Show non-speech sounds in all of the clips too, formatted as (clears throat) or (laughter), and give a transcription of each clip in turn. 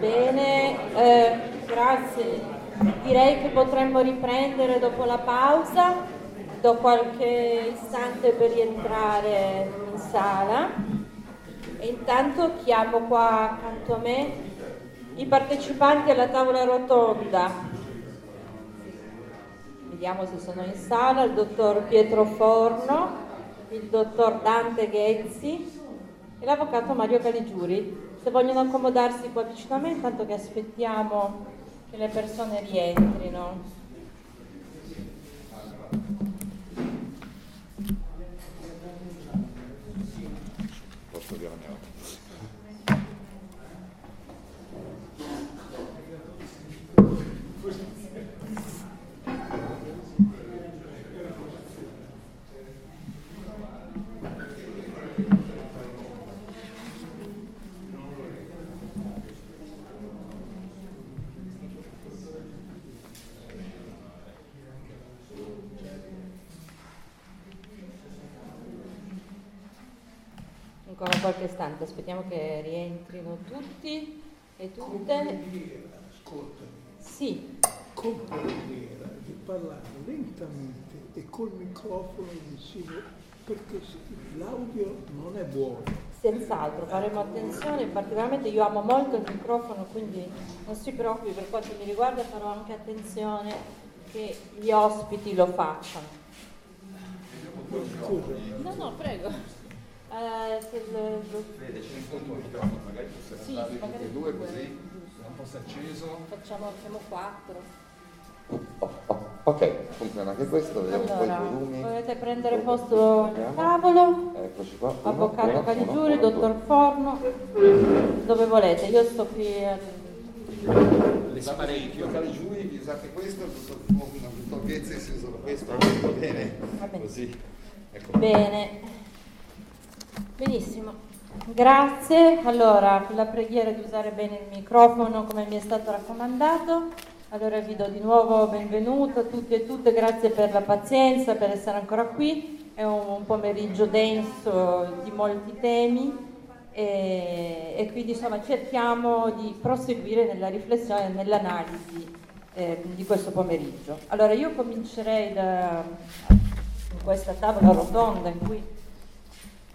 Bene, eh, grazie. Direi che potremmo riprendere dopo la pausa, do qualche istante per rientrare in sala e intanto chiamo qua accanto a me i partecipanti alla tavola rotonda. Vediamo se sono in sala, il dottor Pietro Forno, il dottor Dante Ghezzi e l'avvocato Mario Caligiuri. Se vogliono accomodarsi qua vicino a me, intanto che aspettiamo che le persone rientrino. Posso dire la mia Ancora qualche istante, aspettiamo che rientrino tutti e tutte. Ascolta, Sì, con preghiera di parlare lentamente e col microfono vicino perché l'audio non è buono. senz'altro, faremo attenzione, particolarmente io amo molto il microfono, quindi non si preoccupi per quanto mi riguarda, farò anche attenzione che gli ospiti lo facciano. No, no, prego. Eh, se il- Vede, c'è un punto microfono, magari fosse Sì, magari tutti e due così, un po' acceso. Facciamo, facciamo quattro. Ok, funziona anche questo, vediamo un Allora, po' i volumi. volete prendere posto al tavolo? Eccoci qua. uno, Avvocato uno, Caligiuri, uno, dottor Forno, dove volete, io sto qui al... L'esparecchio. Caligiuri, usate questo, il dottor il dottor Ghezzi si usa questo, va bene? Va bene. Così. Ecco. Bene, benissimo, grazie. Allora, la preghiera di usare bene il microfono come mi è stato raccomandato. Allora vi do di nuovo benvenuto a tutti e tutte, grazie per la pazienza, per essere ancora qui. È un, pomeriggio denso di molti temi e, e quindi insomma cerchiamo di proseguire nella riflessione, nell'analisi eh, di questo pomeriggio. Allora io comincerei da questa tavola rotonda in cui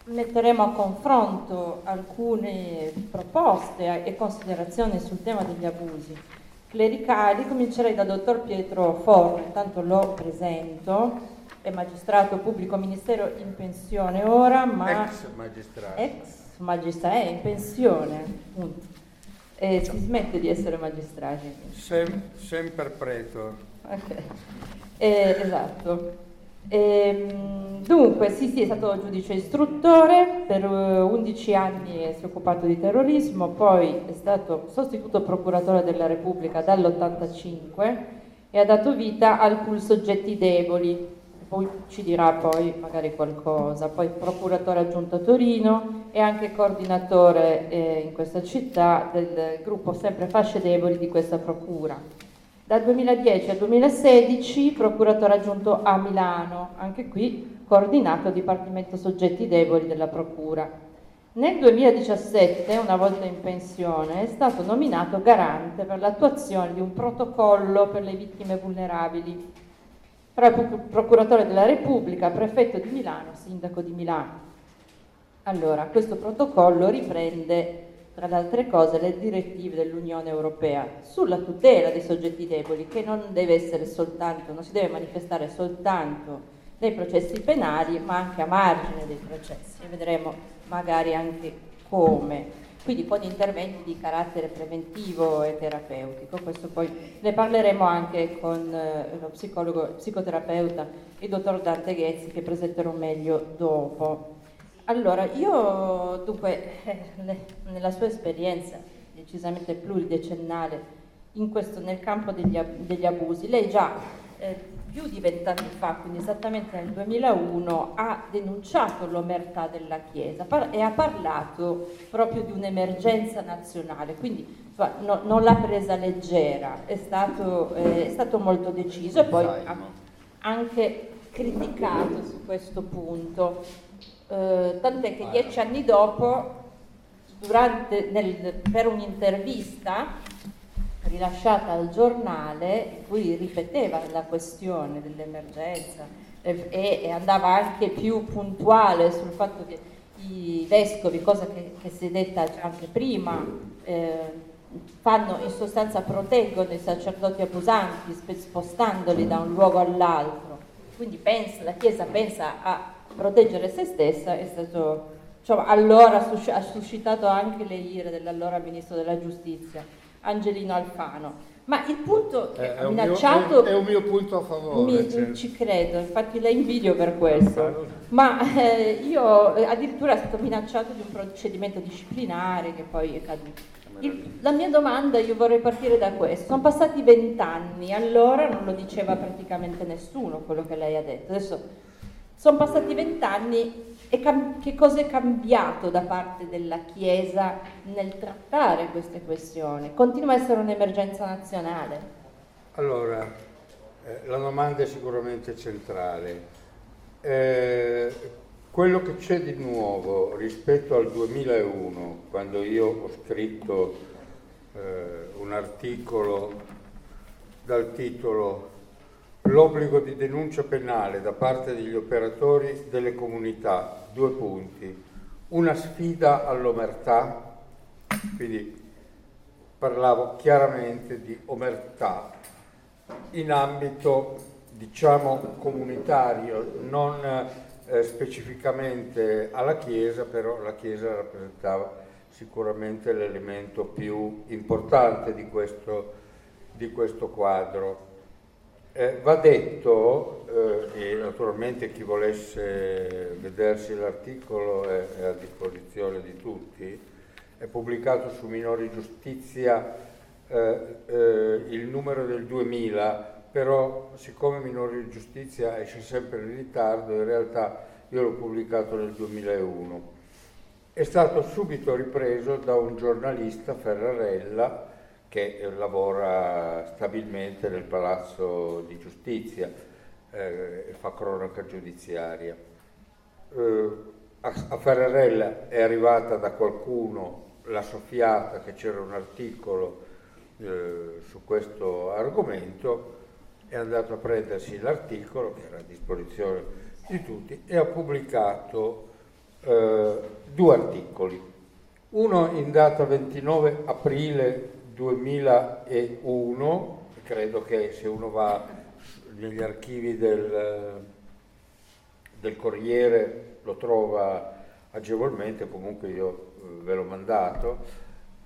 metteremo a confronto alcune proposte e considerazioni sul tema degli abusi clericali. Comincerei dal dottor Pietro Forno, intanto lo presento, è magistrato pubblico ministero in pensione ora, ma Ex magistrato. ex magistrato, è in pensione, appunto. E si smette di essere magistrati. Sem- sempre preto. Ok, Eh, esatto. Ehm, dunque, sì, sì, è stato giudice istruttore, per eh, 11 anni si è occupato di terrorismo, poi è stato sostituto procuratore della Repubblica dall'85 e ha dato vita al pool soggetti deboli, poi ci dirà poi magari qualcosa, poi procuratore aggiunto a Torino e anche coordinatore eh, in questa città del gruppo sempre fasce deboli di questa procura. Dal 2010 al 2016 procuratore aggiunto a Milano, anche qui coordinato Dipartimento Soggetti Deboli della Procura. Nel 2017, una volta in pensione, è stato nominato garante per l'attuazione di un protocollo per le vittime vulnerabili tra procuratore della Repubblica, prefetto di Milano, sindaco di Milano. Allora, questo protocollo riprende tra le altre cose, le direttive dell'Unione Europea sulla tutela dei soggetti deboli, che non deve essere soltanto, non si deve manifestare soltanto nei processi penali, ma anche a margine dei processi. E vedremo magari anche come. Quindi con interventi di carattere preventivo e terapeutico. Questo poi ne parleremo anche con eh, lo psicologo, psicoterapeuta, il dottor Dante Ghezzi, che presenterò meglio dopo. Allora, io dunque, (laughs) eh, nella sua esperienza decisamente pluridecennale in questo, nel campo degli, degli abusi, lei già eh, più di vent'anni fa, quindi esattamente nel 2001, ha denunciato l'omertà della Chiesa par- e ha parlato proprio di un'emergenza nazionale, quindi insomma, no- non l'ha presa leggera, è stato, eh, è stato molto deciso e poi ha anche criticato su questo punto. Eh, tant'è che dieci anni dopo durante, nel, per un'intervista rilasciata al giornale in cui ripeteva la questione dell'emergenza e, e andava anche più puntuale sul fatto che i vescovi, cosa che, che si è detta anche prima, eh, fanno in sostanza proteggono i sacerdoti abusanti spostandoli da un luogo all'altro. Quindi pensa, la Chiesa pensa a proteggere se stessa, è stato, cioè, allora ha suscitato anche le ire dell'allora Ministro della Giustizia, Angelino Alfano. Ma il punto è, è minacciato... Mio, è, è, un mio punto a favore. Mi, certo. Ci credo, infatti la invidio per questo. Ma eh, io eh, addirittura è stato minacciato di un procedimento disciplinare che poi è caduto. Il, la mia domanda, io vorrei partire da questo. Sono passati vent'anni, allora non lo diceva praticamente nessuno quello che lei ha detto. Adesso sono passati vent'anni e che cosa è cambiato da parte della Chiesa nel trattare queste questioni? Continua a essere un'emergenza nazionale? Allora, eh, la domanda è sicuramente centrale. Eh, quello che c'è di nuovo rispetto al 2001, quando io ho scritto eh, un articolo dal titolo L'obbligo di denuncia penale da parte degli operatori delle comunità, due punti, una sfida all'omertà, quindi parlavo chiaramente di omertà in ambito diciamo comunitario, non eh, specificamente alla Chiesa, però la Chiesa rappresentava sicuramente l'elemento più importante di questo, di questo quadro. Eh, va detto, eh, e naturalmente chi volesse vedersi l'articolo è, è, a disposizione di tutti, è pubblicato su Minori Giustizia eh, eh il numero del 2000 però siccome Minore di Giustizia esce sempre in ritardo, in realtà io l'ho pubblicato nel 2001. È stato subito ripreso da un giornalista, Ferrarella, che lavora stabilmente nel Palazzo di Giustizia eh, e fa cronaca giudiziaria. Eh, a, a Ferrarella è arrivata da qualcuno la soffiata che c'era un articolo eh, su questo argomento è andato a prendersi l'articolo, che era a disposizione di tutti, e ha pubblicato eh, due articoli. Uno in data 29 aprile 2001, credo che se uno va negli archivi del, del Corriere lo trova agevolmente, comunque io eh, ve l'ho mandato,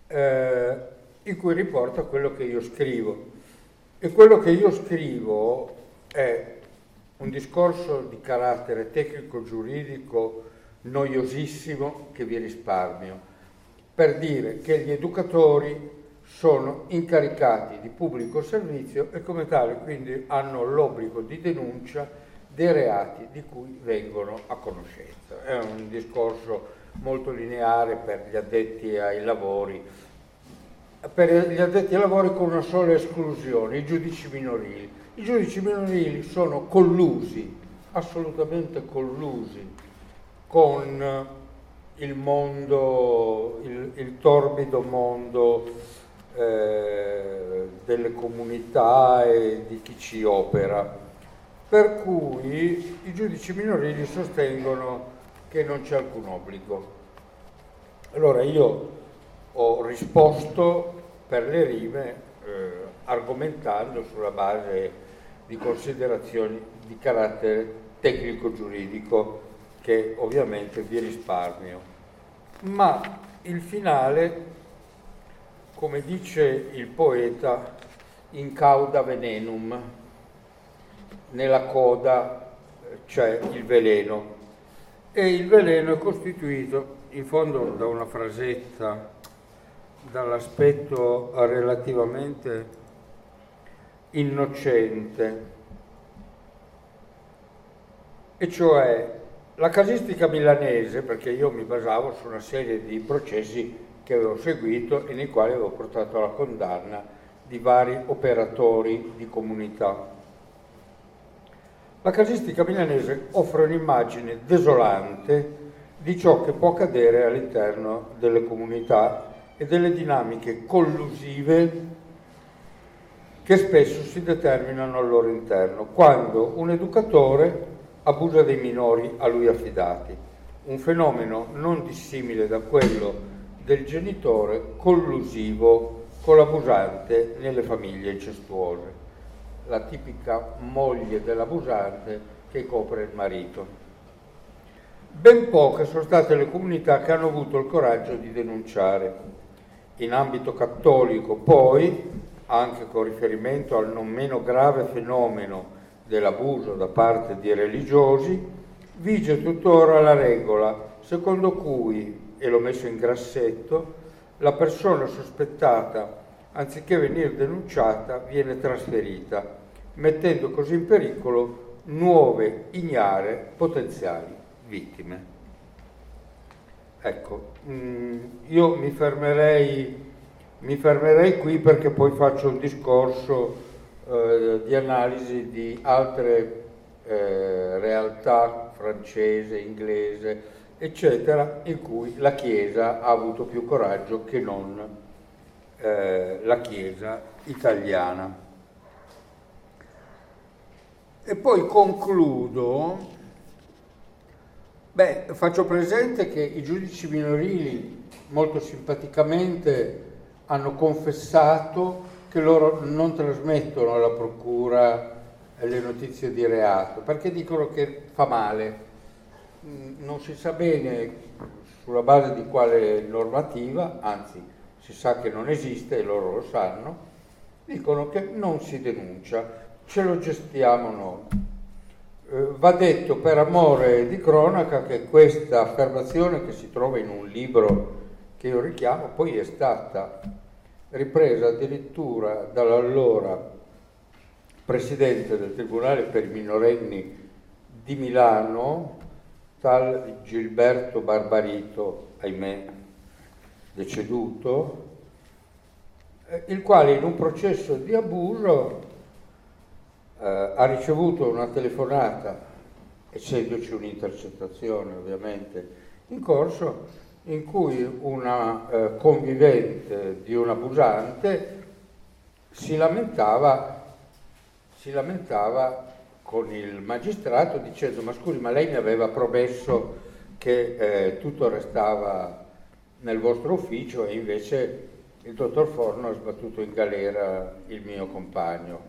eh, in cui riporta quello che io scrivo. E quello che io scrivo è un discorso di carattere tecnico-giuridico noiosissimo che vi risparmio, per dire che gli educatori sono incaricati di pubblico servizio e come tali quindi hanno l'obbligo di denuncia dei reati di cui vengono a conoscenza. È un discorso molto lineare per gli addetti ai lavori per gli addetti ai lavori con una sola esclusione, i giudici minorili. I giudici minorili sono collusi, assolutamente collusi con il mondo, il, il torbido mondo eh, delle comunità e di chi ci opera. Per cui i giudici minorili sostengono che non c'è alcun obbligo. Allora io ho risposto per le rime eh, argomentando sulla base di considerazioni di carattere tecnico-giuridico che ovviamente vi risparmio. Ma il finale, come dice il poeta, in cauda venenum, nella coda c'è il veleno. E il veleno è costituito in fondo da una frasetta dall'aspetto relativamente innocente, e cioè la casistica milanese, perché io mi basavo su una serie di processi che avevo seguito e nei quali avevo portato alla condanna di vari operatori di comunità. La casistica milanese offre un'immagine desolante di ciò che può accadere all'interno delle comunità e delle dinamiche collusive che spesso si determinano al loro interno, quando un educatore abusa dei minori a lui affidati, un fenomeno non dissimile da quello del genitore collusivo con l'abusante nelle famiglie incestuose, la tipica moglie dell'abusante che copre il marito. Ben poche sono state le comunità che hanno avuto il coraggio di denunciare. In ambito cattolico, poi, anche con riferimento al non meno grave fenomeno dell'abuso da parte di religiosi, vige tuttora la regola secondo cui, e l'ho messo in grassetto, la persona sospettata, anziché venire denunciata, viene trasferita, mettendo così in pericolo nuove, ignare, potenziali vittime. Ecco, mm, io mi fermerei mi fermerei qui perché poi faccio un discorso eh, di analisi di altre eh, realtà francese, inglese, eccetera, in cui la Chiesa ha avuto più coraggio che non eh, la Chiesa italiana. E poi concludo, beh, faccio presente che i giudici minorili molto simpaticamente hanno confessato che loro non trasmettono alla procura le notizie di reato perché dicono che fa male. Mm, non si sa bene sulla base di quale normativa, anzi si sa che non esiste e loro lo sanno, dicono che non si denuncia, ce lo gestiamo noi. Eh, va detto per amore di cronaca che questa affermazione che si trova in un libro che io richiamo poi è stata ripresa addirittura dall'allora presidente del Tribunale per i minorenni di Milano, tal Gilberto Barbarito, ahimè deceduto, eh, il quale in un processo di abuso eh, ha ricevuto una telefonata, essendoci un'intercettazione ovviamente in corso, in cui una eh, convivente di un abusante si lamentava, si lamentava con il magistrato dicendo ma scusi ma lei mi aveva promesso che eh, tutto restava nel vostro ufficio e invece il dottor Forno ha sbattuto in galera il mio compagno.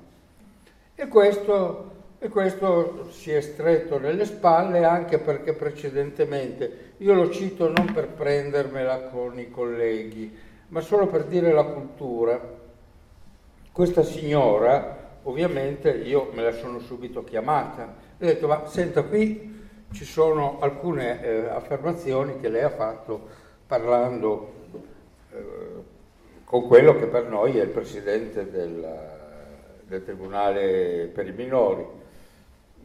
E questo e questo si è stretto nelle spalle anche perché precedentemente, io lo cito non per prendermela con i colleghi, ma solo per dire la cultura, questa signora, ovviamente io me la sono subito chiamata, ho detto ma senta qui ci sono alcune eh, affermazioni che lei ha fatto parlando eh, con quello che per noi è il presidente del, del Tribunale per i minori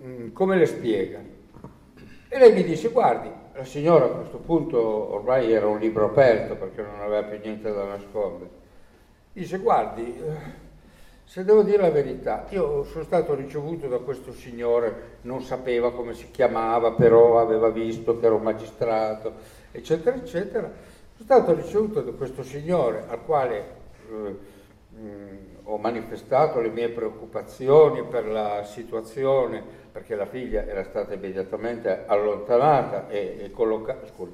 Mm, come le spiega? E lei mi dice, guardi, la signora a questo punto ormai era un libro aperto perché non aveva più niente da nascondere. Dice, guardi, eh, se devo dire la verità, io sono stato ricevuto da questo signore, non sapeva come si chiamava, però aveva visto che ero magistrato, eccetera, eccetera. Sono stato ricevuto da questo signore al quale eh, mh, mm, ho manifestato le mie preoccupazioni per la situazione perché la figlia era stata immediatamente allontanata e, e, colloca, scusi,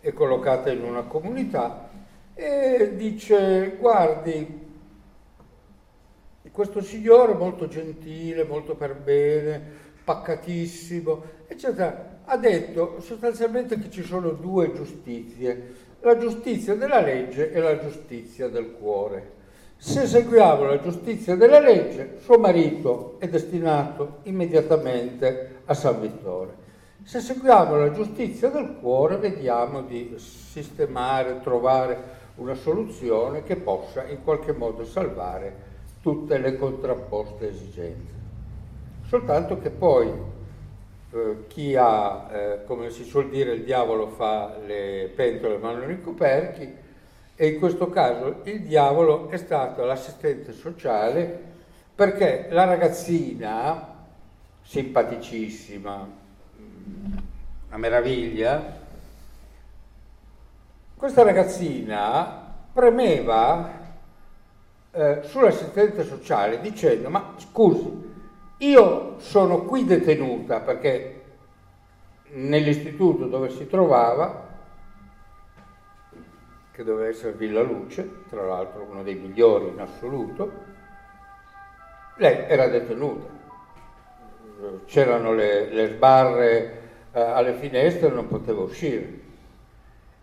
e collocata in una comunità e dice guardi questo signore molto gentile, molto per bene, paccatissimo, eccetera, ha detto sostanzialmente che ci sono due giustizie, la giustizia della legge e la giustizia del cuore. Se seguiamo la giustizia della legge, suo marito è destinato immediatamente a San Vittore. Se seguiamo la giustizia del cuore, vediamo di sistemare, trovare una soluzione che possa in qualche modo salvare tutte le contrapposte esigenze. Soltanto che poi eh, chi ha, eh, come si suol dire, il diavolo fa le pentole ma non i coperchi, e in questo caso il diavolo è stato l'assistente sociale perché la ragazzina, simpaticissima, una meraviglia, questa ragazzina premeva eh, sull'assistente sociale dicendo ma scusi, io sono qui detenuta perché nell'istituto dove si trovava, che doveva essere Villa Luce, tra l'altro uno dei migliori in assoluto, lei era detenuta. C'erano le, le sbarre eh, alle finestre non poteva uscire.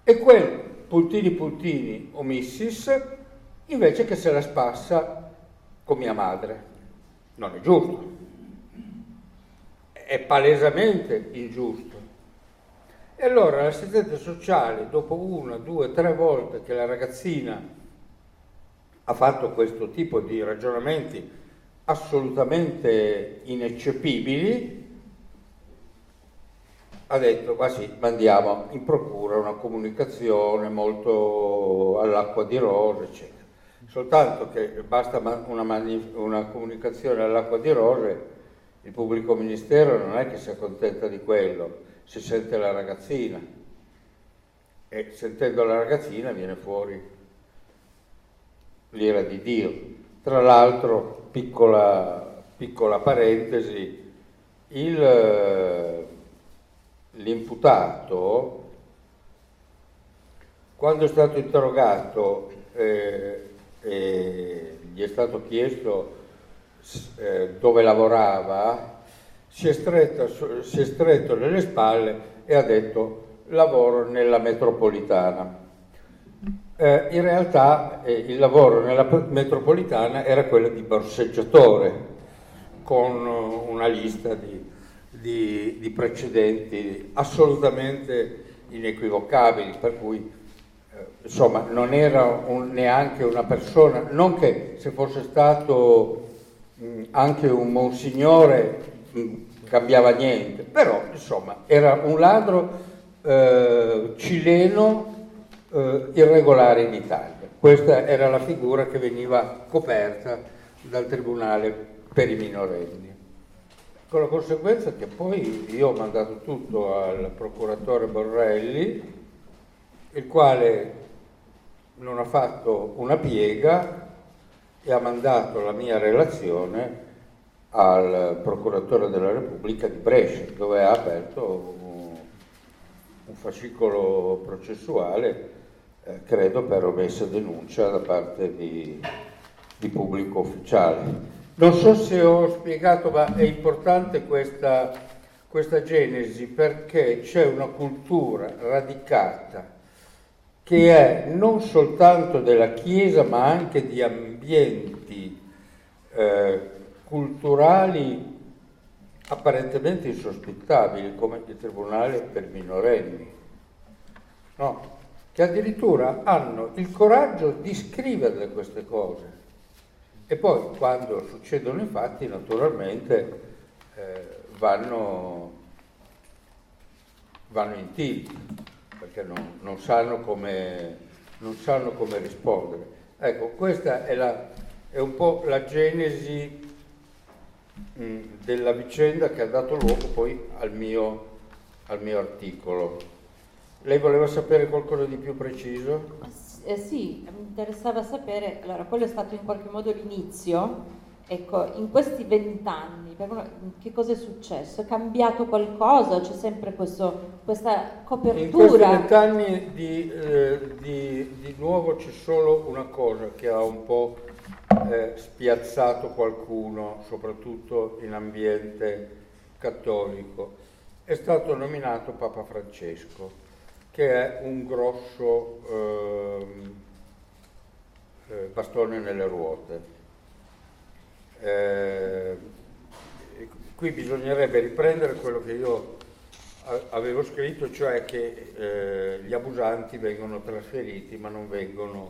E quel puntini puntini omissis invece che se la spassa con mia madre. Non è giusto. È palesemente ingiusto. E allora l'assistente sociale, dopo una, due, tre volte che la ragazzina ha fatto questo tipo di ragionamenti assolutamente ineccepibili, ha detto, ma sì, mandiamo in procura una comunicazione molto all'acqua di rose, eccetera. Soltanto che basta una, una comunicazione all'acqua di rose, il pubblico ministero non è che si accontenta di quello, si sente la ragazzina e sentendo la ragazzina viene fuori l'ira di Dio. Tra l'altro, piccola, piccola parentesi, il, l'imputato, quando è stato interrogato eh, e gli è stato chiesto eh, dove lavorava, si è, stretto, si è stretto nelle spalle e ha detto lavoro nella metropolitana. Eh, in realtà eh, il lavoro nella metropolitana era quello di borseggiatore, con una lista di, di, di precedenti assolutamente inequivocabili, per cui insomma non era un, neanche una persona, non che se fosse stato mh, anche un monsignore mh, cambiava niente, però insomma era un ladro eh, cileno eh, irregolare in Italia. Questa era la figura che veniva coperta dal Tribunale per i minorenni. Con la conseguenza che poi io ho mandato tutto al procuratore Borrelli, il quale non ha fatto una piega e ha mandato la mia relazione al procuratore della Repubblica di Brescia, dove ha aperto un, un fascicolo processuale, eh, credo per omessa denuncia da parte di, di pubblico ufficiale. Non so se ho spiegato, ma è importante questa, questa genesi perché c'è una cultura radicata che è non soltanto della Chiesa ma anche di ambienti eh, culturali apparentemente insospettabili come il Tribunale per minorenni, no? che addirittura hanno il coraggio di scriverle queste cose e poi quando succedono i fatti naturalmente eh, vanno, vanno in tilt perché non, non, sanno, come, non sanno, come, rispondere. Ecco, questa è, la, è un po' la genesi mh, della vicenda che ha dato luogo poi al mio, al mio articolo. Lei voleva sapere qualcosa di più preciso? Eh, sì, mi interessava sapere, allora quello è stato in qualche modo l'inizio Ecco, in questi vent'anni, che cosa è successo? È cambiato qualcosa? C'è sempre questo, questa copertura? In questi vent'anni di, eh, di, di, nuovo c'è solo una cosa che ha un po' eh, spiazzato qualcuno, soprattutto in ambiente cattolico. È stato nominato Papa Francesco, che è un grosso ehm, eh, bastone nelle ruote eh, qui bisognerebbe riprendere quello che io avevo scritto, cioè che eh, gli abusanti vengono trasferiti ma non vengono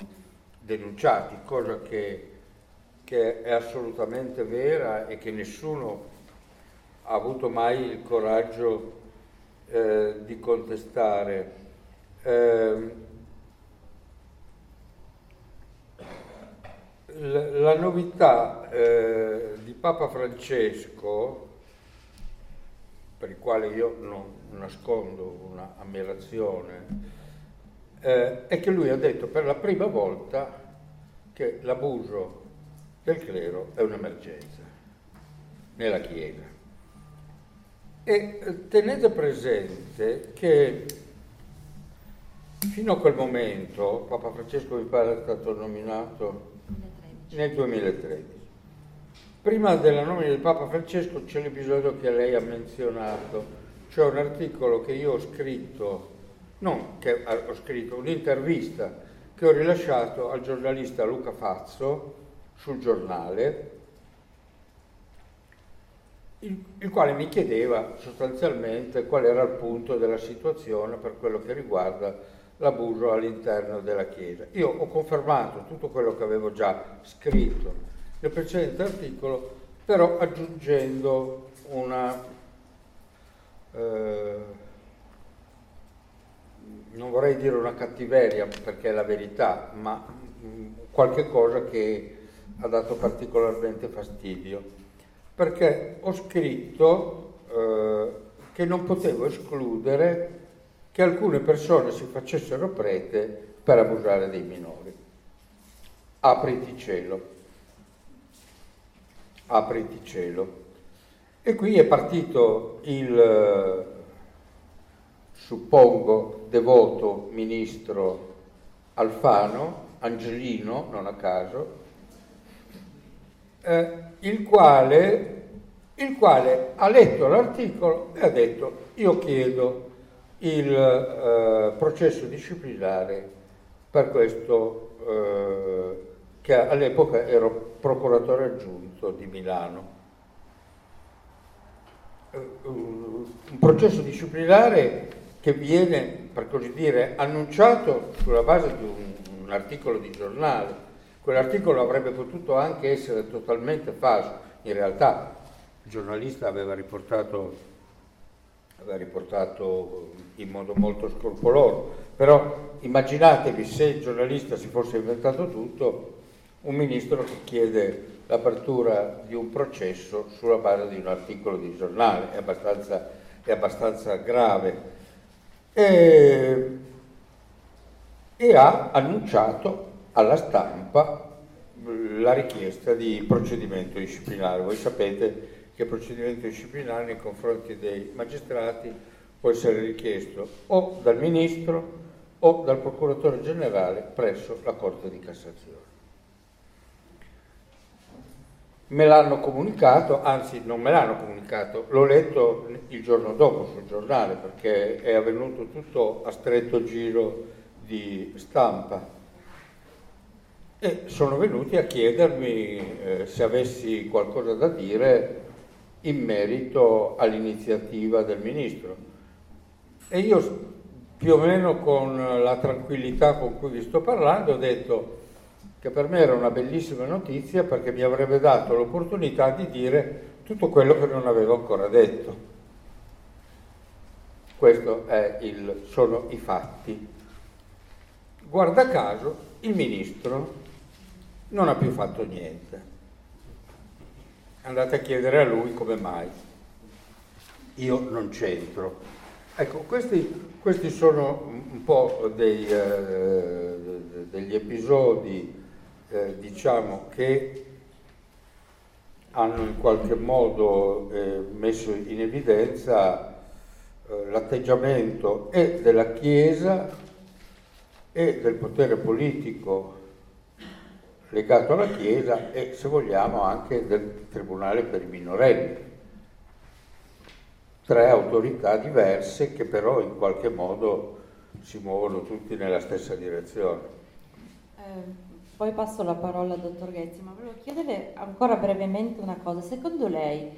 denunciati, cosa che, che, è assolutamente vera e che nessuno ha avuto mai il coraggio eh, di contestare. Eh, la novità eh, di Papa Francesco, per il quale io non nascondo un'ammirazione, eh, è che lui ha detto per la prima volta che l'abuso del clero è un'emergenza nella Chiesa. E eh, tenete presente che fino a quel momento, Papa Francesco mi pare è stato nominato 2013. Nel 2013. Prima della nomina del Papa Francesco c'è l'episodio che lei ha menzionato, cioè un articolo che io ho scritto, non che ho scritto, un'intervista che ho rilasciato al giornalista Luca Fazzo sul giornale, il, il, quale mi chiedeva sostanzialmente qual era il punto della situazione per quello che riguarda l'abuso all'interno della Chiesa. Io ho confermato tutto quello che avevo già scritto nel precedente articolo, però aggiungendo una, eh, non vorrei dire una cattiveria perché è la verità, ma mh, qualche cosa che ha dato particolarmente fastidio, perché ho scritto eh, che non potevo escludere che alcune persone si facessero prete per abusare dei minori. Apriti cielo apriti cielo. E qui è partito il, eh, suppongo, devoto ministro Alfano, Angelino, non a caso, eh, il, quale, il quale ha letto l'articolo e ha detto io chiedo il eh, processo disciplinare per questo eh, che all'epoca ero procuratore aggiunto di Milano. Eh, un processo disciplinare che viene, per così dire, annunciato sulla base di un, un articolo di giornale. Quell'articolo avrebbe potuto anche essere totalmente falso. In realtà il giornalista aveva riportato aveva riportato in modo molto scrupoloso, però immaginatevi se il giornalista si fosse inventato tutto, un ministro che chiede l'apertura di un processo sulla base di un articolo di giornale, è abbastanza, è abbastanza grave. E, e ha annunciato alla stampa la richiesta di procedimento disciplinare. Voi sapete che procedimento disciplinare nei confronti dei magistrati può essere richiesto o dal Ministro o dal Procuratore Generale presso la Corte di Cassazione. Me l'hanno comunicato, anzi non me l'hanno comunicato, l'ho letto il giorno dopo sul giornale perché è avvenuto tutto a stretto giro di stampa. E sono venuti a chiedermi eh, se avessi qualcosa da dire in merito all'iniziativa del ministro. E io più o meno con la tranquillità con cui vi sto parlando ho detto che per me era una bellissima notizia perché mi avrebbe dato l'opportunità di dire tutto quello che non avevo ancora detto. Questi sono i fatti. Guarda caso, il ministro non ha più fatto niente. Andate a chiedere a lui come mai. Io non c'entro. Ecco, questi, questi sono un po' dei, eh, degli episodi eh, diciamo che hanno in qualche modo eh, messo in evidenza eh, l'atteggiamento e della Chiesa e del potere politico legato alla Chiesa e se vogliamo anche del Tribunale per i minorenni. Tre autorità diverse che però in qualche modo si muovono tutti nella stessa direzione. Eh poi passo la parola al dottor Ghezzi, ma volevo chiedere ancora brevemente una cosa. Secondo lei,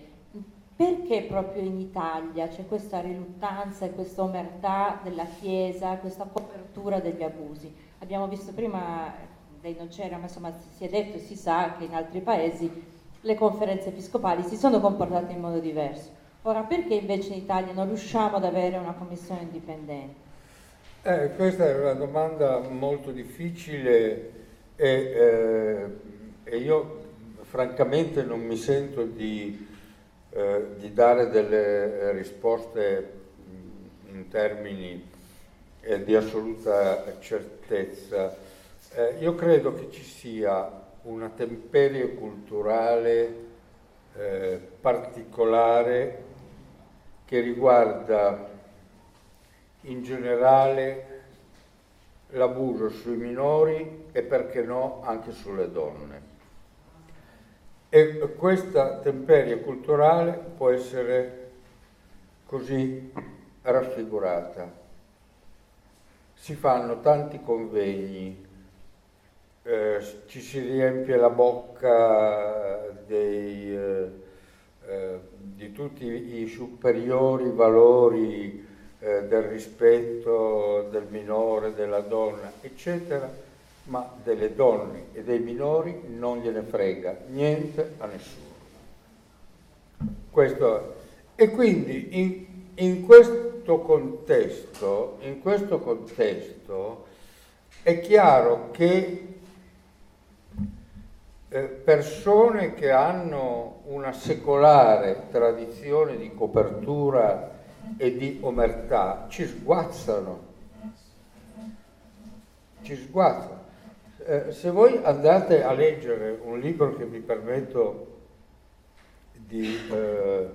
perché proprio in Italia c'è questa riluttanza e questa omertà della Chiesa, questa copertura degli abusi? Abbiamo visto prima, lei non c'era, ma insomma si è detto e si sa che in altri paesi le conferenze episcopali si sono comportate in modo diverso. Ora, perché invece in Italia non riusciamo ad avere una commissione indipendente? Eh, questa è una domanda molto difficile e, eh, e io francamente non mi sento di, eh, di dare delle risposte in termini eh, di assoluta certezza. Eh, io credo che ci sia una temperie culturale eh, particolare che riguarda in generale l'abuso sui minori e perché no anche sulle donne. E questa temperia culturale può essere così raffigurata. Si fanno tanti convegni, eh, ci si riempie la bocca dei, eh, eh, di tutti i superiori valori eh, del rispetto del minore, della donna, eccetera, ma delle donne e dei minori non gliene frega niente a nessuno. Questo, e quindi in, in, questo contesto, in questo contesto è chiaro che eh, persone che hanno una secolare tradizione di copertura e di omertà ci sguazzano, ci sguazzano. Eh, se voi andate a leggere un libro che mi permetto di, eh,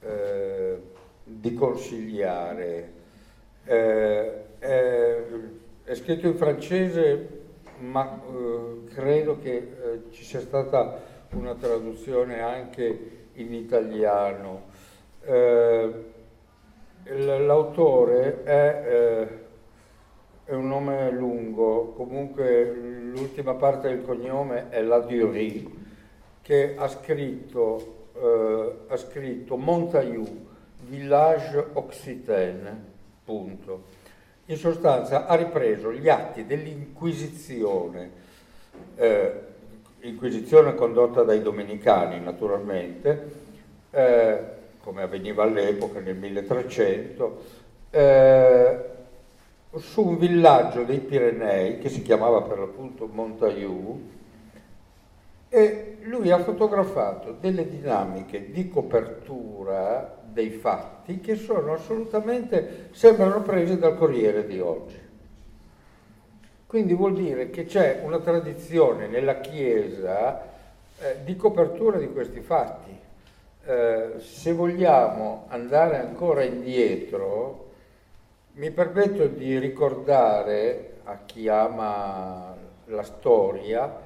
eh, di consigliare, eh, è scritto in francese ma eh, credo che eh, ci sia stata una traduzione anche in italiano. Eh, L'autore è, eh, è, un nome lungo, comunque l'ultima parte del cognome è La Durie, che ha scritto, eh, ha scritto Montaigu, Village Occitane, punto. In sostanza ha ripreso gli atti dell'Inquisizione, eh, Inquisizione condotta dai domenicani naturalmente, eh, come avveniva all'epoca nel 1300, eh, su un villaggio dei Pirenei che si chiamava per l'appunto Montaiù e lui ha fotografato delle dinamiche di copertura dei fatti che sono assolutamente, sembrano prese dal Corriere di oggi. Quindi vuol dire che c'è una tradizione nella Chiesa eh, di copertura di questi fatti. Eh, se vogliamo andare ancora indietro, mi permetto di ricordare a chi ama la storia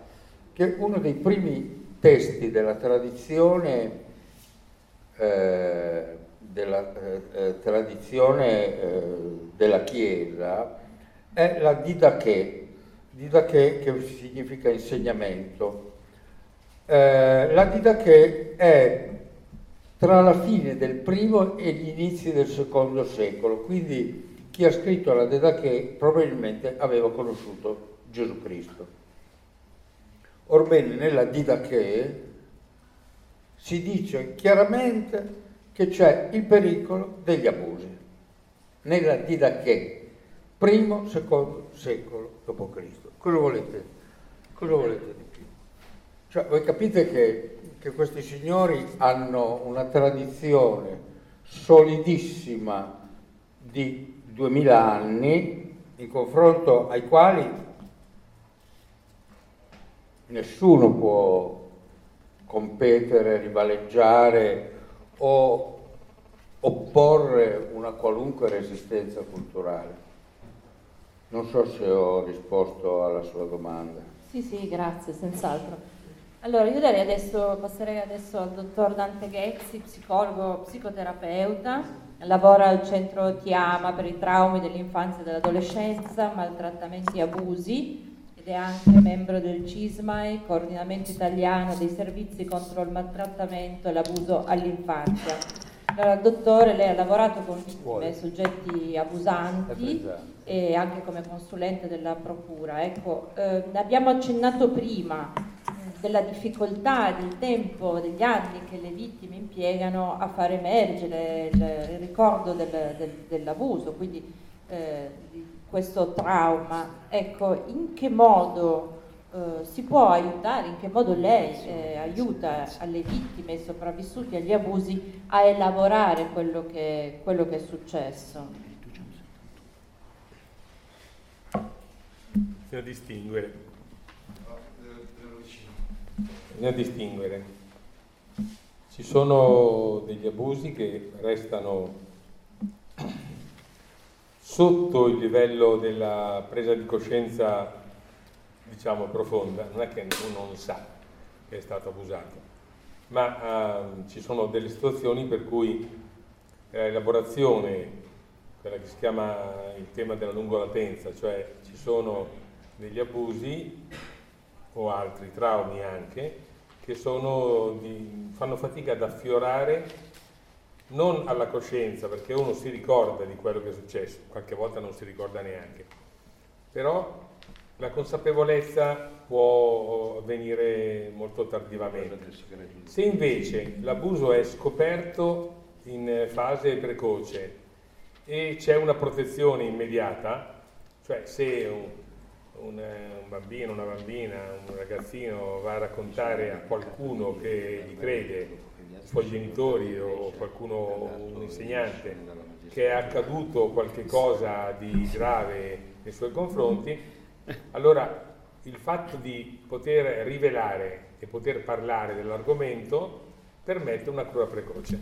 che uno dei primi testi della tradizione, eh, della, eh, eh tradizione eh, della Chiesa è la Didache, Didache che significa insegnamento. Eh, la Didache è tra la fine del primo e gli inizi del secondo secolo, quindi chi ha scritto la Didache probabilmente aveva conosciuto Gesù Cristo. Orbene, nella Didache si dice chiaramente che c'è il pericolo degli abusi. Nella Didache, primo, secondo secolo d.C. Cosa volete? Cosa volete di più? Cioè, voi capite che che questi signori hanno una tradizione solidissima di duemila anni in confronto ai quali nessuno può competere, rivaleggiare o opporre una qualunque resistenza culturale. Non so se ho risposto alla sua domanda. Sì, sì, grazie, senz'altro. Allora, io adesso, passerei adesso al dottor Dante Ghezzi, psicologo, psicoterapeuta, lavora al centro Tiama per i traumi dell'infanzia e dell'adolescenza, maltrattamenti e abusi è anche membro del CISMAI, coordinamento italiano dei servizi contro il maltrattamento e l'abuso all'infanzia. Allora, dottore, lei ha lavorato con vittime, soggetti abusanti e anche come consulente della Procura. Ecco, eh, abbiamo accennato prima della difficoltà, del tempo, degli anni che le vittime impiegano a far emergere il, il ricordo del, del, dell'abuso, quindi eh, questo trauma. Ecco, in che modo eh, si può aiutare, in che modo lei eh, aiuta alle vittime, ai sopravvissuti agli abusi a elaborare quello che, quello che è successo? bisogna distinguere. Bisogna distinguere. Ci sono degli abusi che restano sotto il livello della presa di coscienza, diciamo, profonda, non è che uno non sa che è stato abusato, ma uh, ci sono delle situazioni per cui l'elaborazione, quella che si chiama il tema della lungolatenza, cioè ci sono degli abusi o altri traumi anche, che di, fanno fatica ad affiorare non alla coscienza, perché uno si ricorda di quello che è successo, qualche volta non si ricorda neanche, però la consapevolezza può avvenire molto tardivamente. Se invece l'abuso è scoperto in fase precoce e c'è una protezione immediata, cioè se un, un, un, bambino, una bambina, un ragazzino va a raccontare a qualcuno che gli crede, suoi genitori o qualcuno, un insegnante, che è accaduto qualche cosa di grave nei suoi confronti, allora il fatto di poter rivelare e poter parlare dell'argomento permette una cura precoce.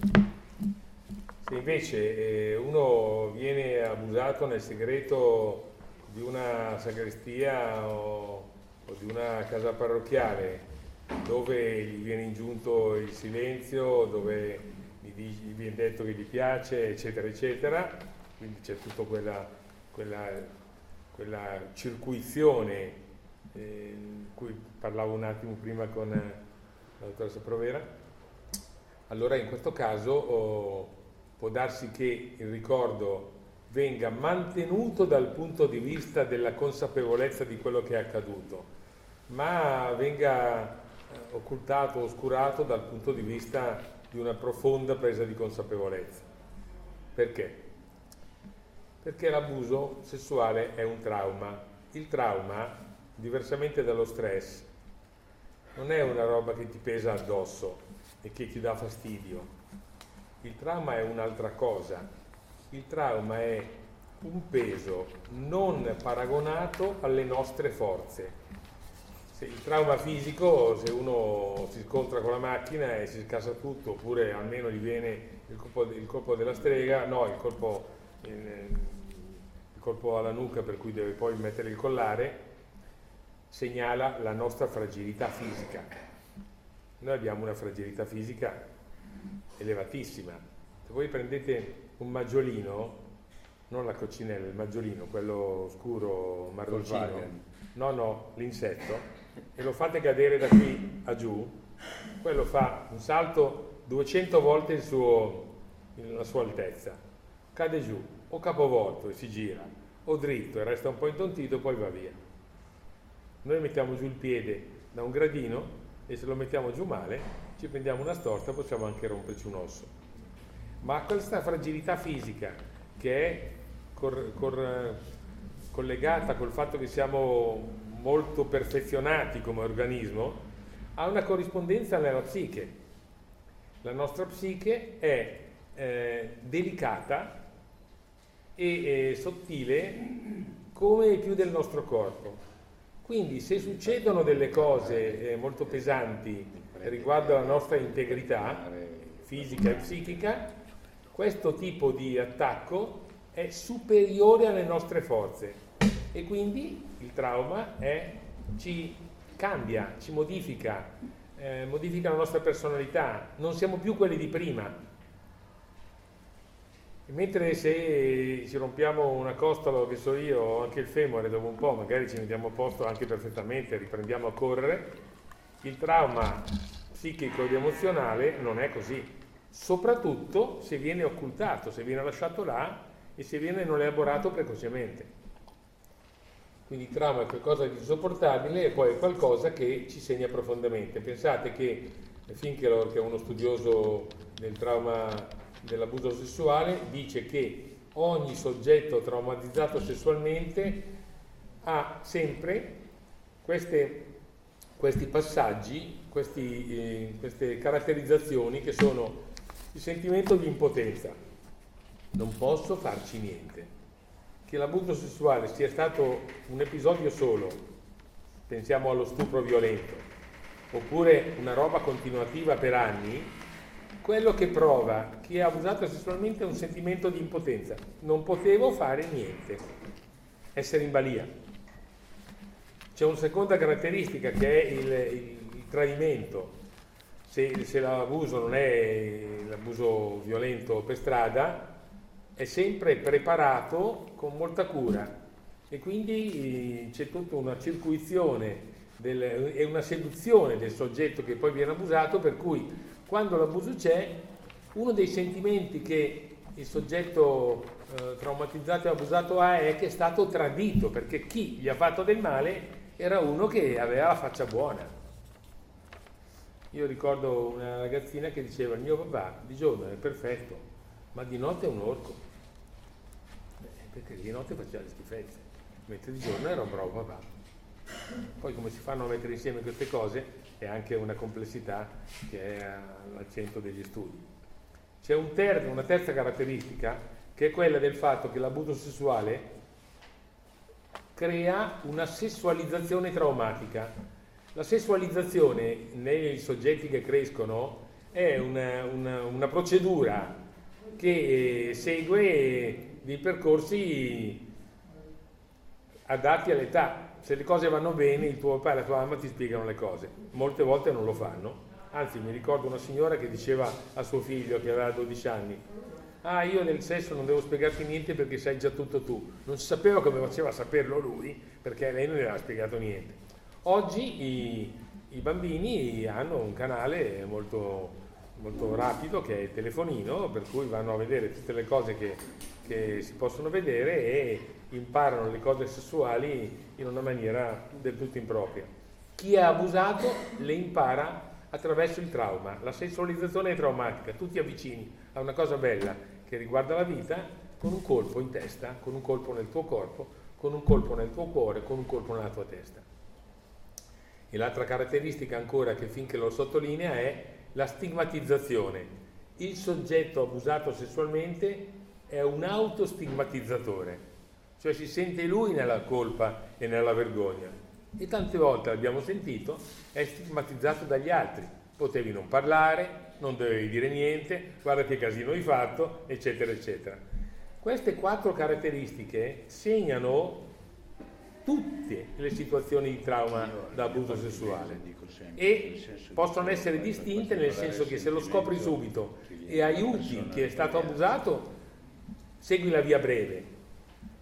Se invece eh, uno viene abusato nel segreto di una sagrestia o, o di una casa parrocchiale dove gli viene ingiunto il silenzio, dove gli, viene detto che gli piace, eccetera, eccetera, quindi c'è tutta quella, quella, quella circuizione eh, cui parlavo un attimo prima con la dottoressa Provera, allora in questo caso oh, può darsi che il ricordo venga mantenuto dal punto di vista della consapevolezza di quello che è accaduto, ma venga eh, occultato, oscurato dal punto di vista di una profonda presa di consapevolezza. Perché? Perché l'abuso sessuale è un trauma. Il trauma, diversamente dallo stress, non è una roba che ti pesa addosso e che ti dà fastidio il trauma è un'altra cosa. Il trauma è un peso non paragonato alle nostre forze. Se il trauma fisico, se uno si scontra con la macchina e si scassa tutto, oppure almeno gli viene il colpo, il colpo della strega, no, il colpo, il, il colpo alla nuca per cui deve poi mettere il collare, segnala la nostra fragilità fisica. Noi abbiamo una fragilità fisica elevatissima. Se voi prendete un maggiolino, non la coccinella, il maggiolino, quello scuro marroncino, no, no, l'insetto, e lo fate cadere da qui a giù, quello fa un salto 200 volte suo, la sua altezza, cade giù, o capovolto e si gira, o dritto e resta un po' intontito e poi va via. Noi mettiamo giù il piede da un gradino e se lo mettiamo giù male ci prendiamo una storta possiamo anche romperci un osso. Ma questa fragilità fisica che è cor- cor- collegata col fatto che siamo molto perfezionati come organismo, ha una corrispondenza nella psiche. La nostra psiche è eh, delicata e eh, sottile come più del nostro corpo. Quindi se succedono delle cose eh, molto pesanti riguardo alla nostra integrità fisica e psichica, questo tipo di attacco è superiore alle nostre forze e quindi il trauma è, ci cambia, ci modifica, eh, modifica la nostra personalità, non siamo più quelli di prima. Mentre se ci rompiamo una costola, che so io, o anche il femore dopo un po', magari ci mettiamo a posto anche perfettamente, riprendiamo a correre, il trauma psichico ed emozionale non è così, soprattutto se viene occultato, se viene lasciato là e se viene non elaborato precocemente. Quindi il trauma è qualcosa di insopportabile e poi è qualcosa che ci segna profondamente. Pensate che Finkelor, che è uno studioso del trauma dell'abuso sessuale, dice che ogni soggetto traumatizzato sessualmente ha sempre queste questi passaggi, questi, eh, queste caratterizzazioni che sono il sentimento di impotenza. Non posso farci niente. Che l'abuso sessuale sia stato un episodio solo, pensiamo allo stupro violento, oppure una roba continuativa per anni, quello che prova chi è abusato sessualmente è un sentimento di impotenza. Non potevo fare niente, essere in balia. C'è una seconda caratteristica che è il, il, il tradimento. Se, se l'abuso non è l'abuso violento per strada, è sempre preparato con molta cura e quindi eh, c'è tutta una circuizione e una seduzione del soggetto che poi viene abusato, per cui quando l'abuso c'è, uno dei sentimenti che il soggetto eh, traumatizzato e abusato ha è che è stato tradito, perché chi gli ha fatto del male era uno che aveva la faccia buona. Io ricordo una ragazzina che diceva il mio papà di giorno è perfetto, ma di notte è un orco perché di notte faceva le schifezze, mentre di giorno era un bravo papà. Poi come si fanno a mettere insieme queste cose è anche una complessità che è al centro degli studi. C'è un ter- una terza caratteristica che è quella del fatto che l'abuso sessuale crea una sessualizzazione traumatica. La sessualizzazione nei soggetti che crescono è una, una, una procedura che segue dei percorsi adatti all'età. Se le cose vanno bene, il tuo papà e la tua mamma ti spiegano le cose. Molte volte non lo fanno. Anzi, mi ricordo una signora che diceva a suo figlio che aveva 12 anni, ah io nel sesso non devo spiegarti niente perché sai già tutto tu. Non si sapeva come faceva a saperlo lui, perché lei non gli aveva spiegato niente. Oggi i, i bambini hanno un canale molto, molto rapido che è il telefonino, per cui vanno a vedere tutte le cose che che si possono vedere e imparano le cose sessuali in una maniera del tutto impropria. Chi ha abusato le impara attraverso il trauma. La sessualizzazione è traumatica, tu ti avvicini a una cosa bella che riguarda la vita con un colpo in testa, con un colpo nel tuo corpo, con un colpo nel tuo cuore, con un colpo nella tua testa. E l'altra caratteristica ancora che finché lo sottolinea è la stigmatizzazione. Il soggetto abusato sessualmente è un autostigmatizzatore, cioè si sente lui nella colpa e nella vergogna. E tante volte l'abbiamo sentito, è stigmatizzato dagli altri. Potevi non parlare, non dovevi dire niente, guarda che casino hai fatto, eccetera, eccetera. Queste quattro caratteristiche segnano tutte le situazioni di trauma da abuso sessuale e possono essere distinte nel senso che se lo scopri subito e aiuti chi è stato abusato, segui la via breve.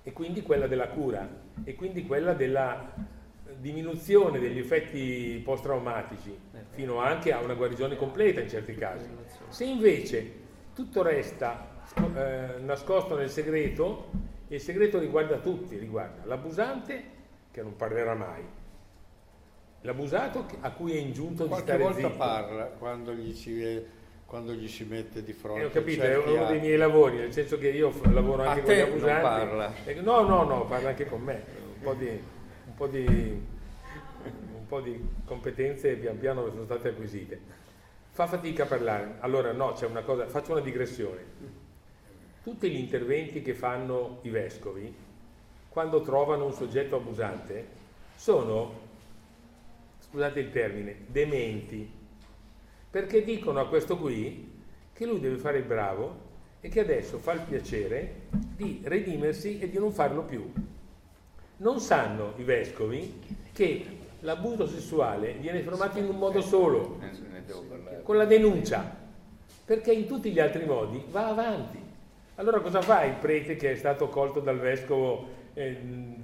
E quindi quella della cura. E quindi quella della diminuzione degli effetti post-traumatici fino anche a una guarigione completa in certi casi. Se invece tutto resta eh, nascosto nel segreto, il segreto riguarda tutti, riguarda l'abusante che non parlerà mai, l'abusato a cui è ingiunto Qualche di stare volta zitto. parla quando gli si quando gli si mette di fronte. Eh, ho capito, certi è uno dei miei lavori, nel senso che io lavoro anche A con gli te non abusanti. parla. E- no, no, no, parla anche con me. Un po' di, un po' di, un po' di competenze pian piano sono state acquisite. Fa fatica a parlare. Allora, no, c'è una cosa, faccio una digressione. Tutti gli interventi che fanno i vescovi, quando trovano un soggetto abusante, sono, scusate il termine, dementi perché dicono a questo qui che lui deve fare il bravo e che adesso fa il piacere di redimersi e di non farlo più. Non sanno i vescovi che l'abuso sessuale viene fermato in un modo solo, con la denuncia, perché in tutti gli altri modi va avanti. Allora cosa fa il prete che è stato colto dal vescovo eh,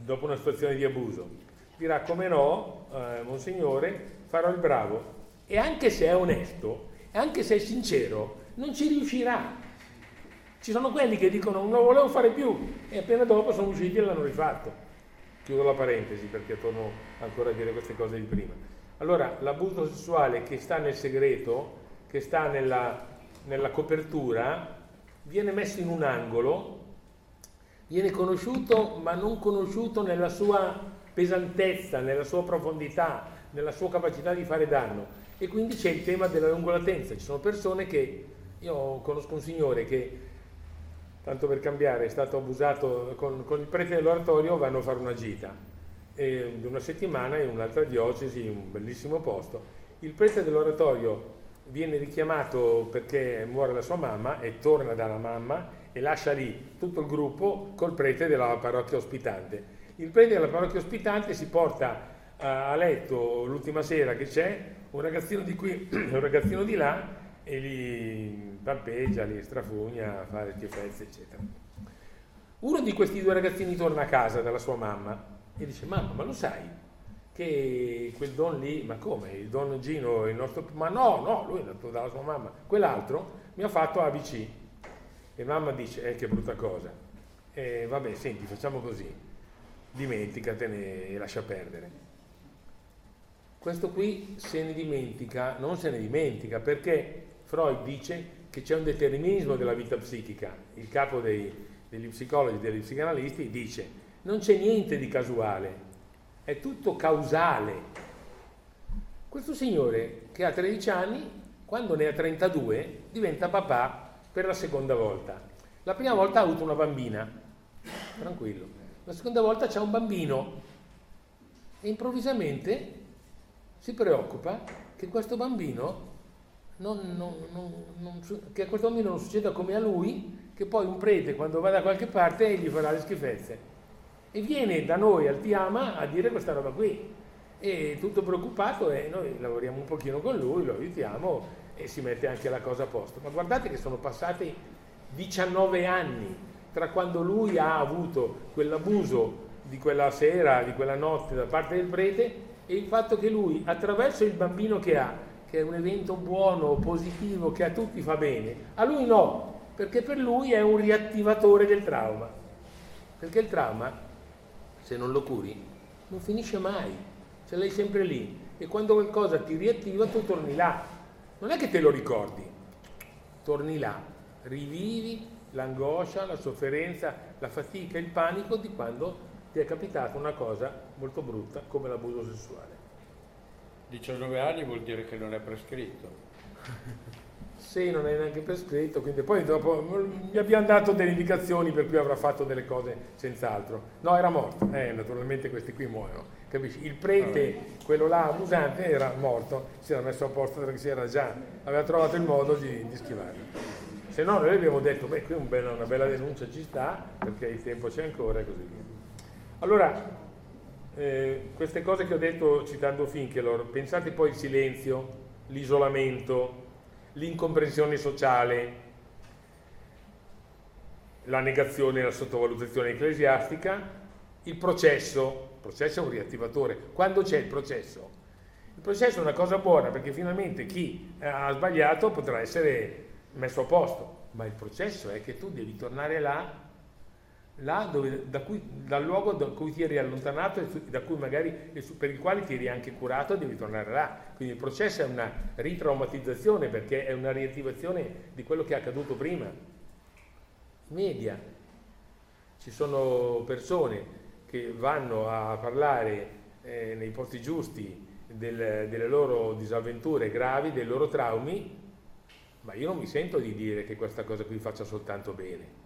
dopo una situazione di abuso? Dirà come no, eh, monsignore, farò il bravo. E anche se è onesto, anche se è sincero, non ci riuscirà. Ci sono quelli che dicono non lo volevo fare più e appena dopo sono usciti e l'hanno rifatto. Chiudo la parentesi perché torno ancora a dire queste cose di prima. Allora, l'abuso sessuale che sta nel segreto, che sta nella, nella copertura, viene messo in un angolo, viene conosciuto ma non conosciuto nella sua pesantezza, nella sua profondità, nella sua capacità di fare danno. E quindi c'è il tema della lungolatenza. Ci sono persone che, io conosco un signore che tanto per cambiare, è stato abusato con, con il prete dell'oratorio, vanno a fare una gita di una settimana in un'altra diocesi, un bellissimo posto. Il prete dell'oratorio viene richiamato perché muore la sua mamma e torna dalla mamma e lascia lì tutto il gruppo col prete della parrocchia ospitante. Il prete della parrocchia ospitante si porta a letto l'ultima sera che c'è un ragazzino di qui (clears throat) un ragazzino di là e li palpeggia, li strafugna, fa le schifezze, eccetera. Uno di questi due ragazzini torna a casa dalla sua mamma e dice: Mamma, ma lo sai che quel don lì, ma come? Il don Gino, il nostro. Ma no, no, lui è andato dalla sua mamma, quell'altro mi ha fatto ABC. E mamma dice: Eh, che brutta cosa. E vabbè, senti, facciamo così, dimenticatene e lascia perdere. Questo qui se ne dimentica, non se ne dimentica perché Freud dice che c'è un determinismo della vita psichica. Il capo dei, degli psicologi, degli psicanalisti dice non c'è niente di casuale, è tutto causale. Questo signore che ha 13 anni, quando ne ha 32, diventa papà per la seconda volta. La prima volta ha avuto una bambina, tranquillo. La seconda volta c'è un bambino e improvvisamente si preoccupa che questo bambino non, non, non, che a questo bambino non succeda come a lui, che poi un prete quando va da qualche parte gli farà le schifezze. E viene da noi al Tiama a dire questa roba qui. E tutto preoccupato e noi lavoriamo un pochino con lui, lo aiutiamo e si mette anche la cosa a posto. Ma guardate che sono passati 19 anni tra quando lui ha avuto quell'abuso di quella sera, di quella notte da parte del prete e il fatto che lui attraverso il bambino che ha che è un evento buono, positivo, che a tutti fa bene. A lui no, perché per lui è un riattivatore del trauma. Perché il trauma, se non lo curi, non finisce mai, ce l'hai sempre lì. E quando qualcosa ti riattiva, tu torni là. Non è che te lo ricordi, torni là, rivivi l'angoscia, la sofferenza, la fatica, il panico di quando ti è capitata una cosa molto brutta come l'abuso sessuale. 19 anni vuol dire che non è prescritto. (laughs) Sì, non è neanche prescritto, quindi poi dopo gli abbiamo dato delle indicazioni per cui avrà fatto delle cose senz'altro. No, era morto, eh, naturalmente questi qui muoiono, capisci? Il prete, quello là abusante, era morto, si era messo a posto perché si era già, aveva trovato il modo di, di schivarlo. Se no noi abbiamo detto, beh, qui un bella, una bella denuncia ci sta, perché il tempo c'è ancora e così via. Allora, eh, queste cose che ho detto citando Finkelor, pensate poi al silenzio, l'isolamento, l'incomprensione sociale, la negazione e la sottovalutazione ecclesiastica, il processo, il processo è un riattivatore. Quando c'è il processo? Il processo è una cosa buona perché finalmente chi ha sbagliato potrà essere messo a posto, ma il processo è che tu devi tornare là là dove, da cui, dal luogo da cui ti eri allontanato e da cui magari, per il quale ti eri anche curato devi tornare là. Quindi il processo è una ritraumatizzazione perché è una riattivazione di quello che è accaduto prima. Media. Ci sono persone che vanno a parlare eh, nei posti giusti del, delle loro disavventure gravi, dei loro traumi, ma io non mi sento di dire che questa cosa qui faccia soltanto bene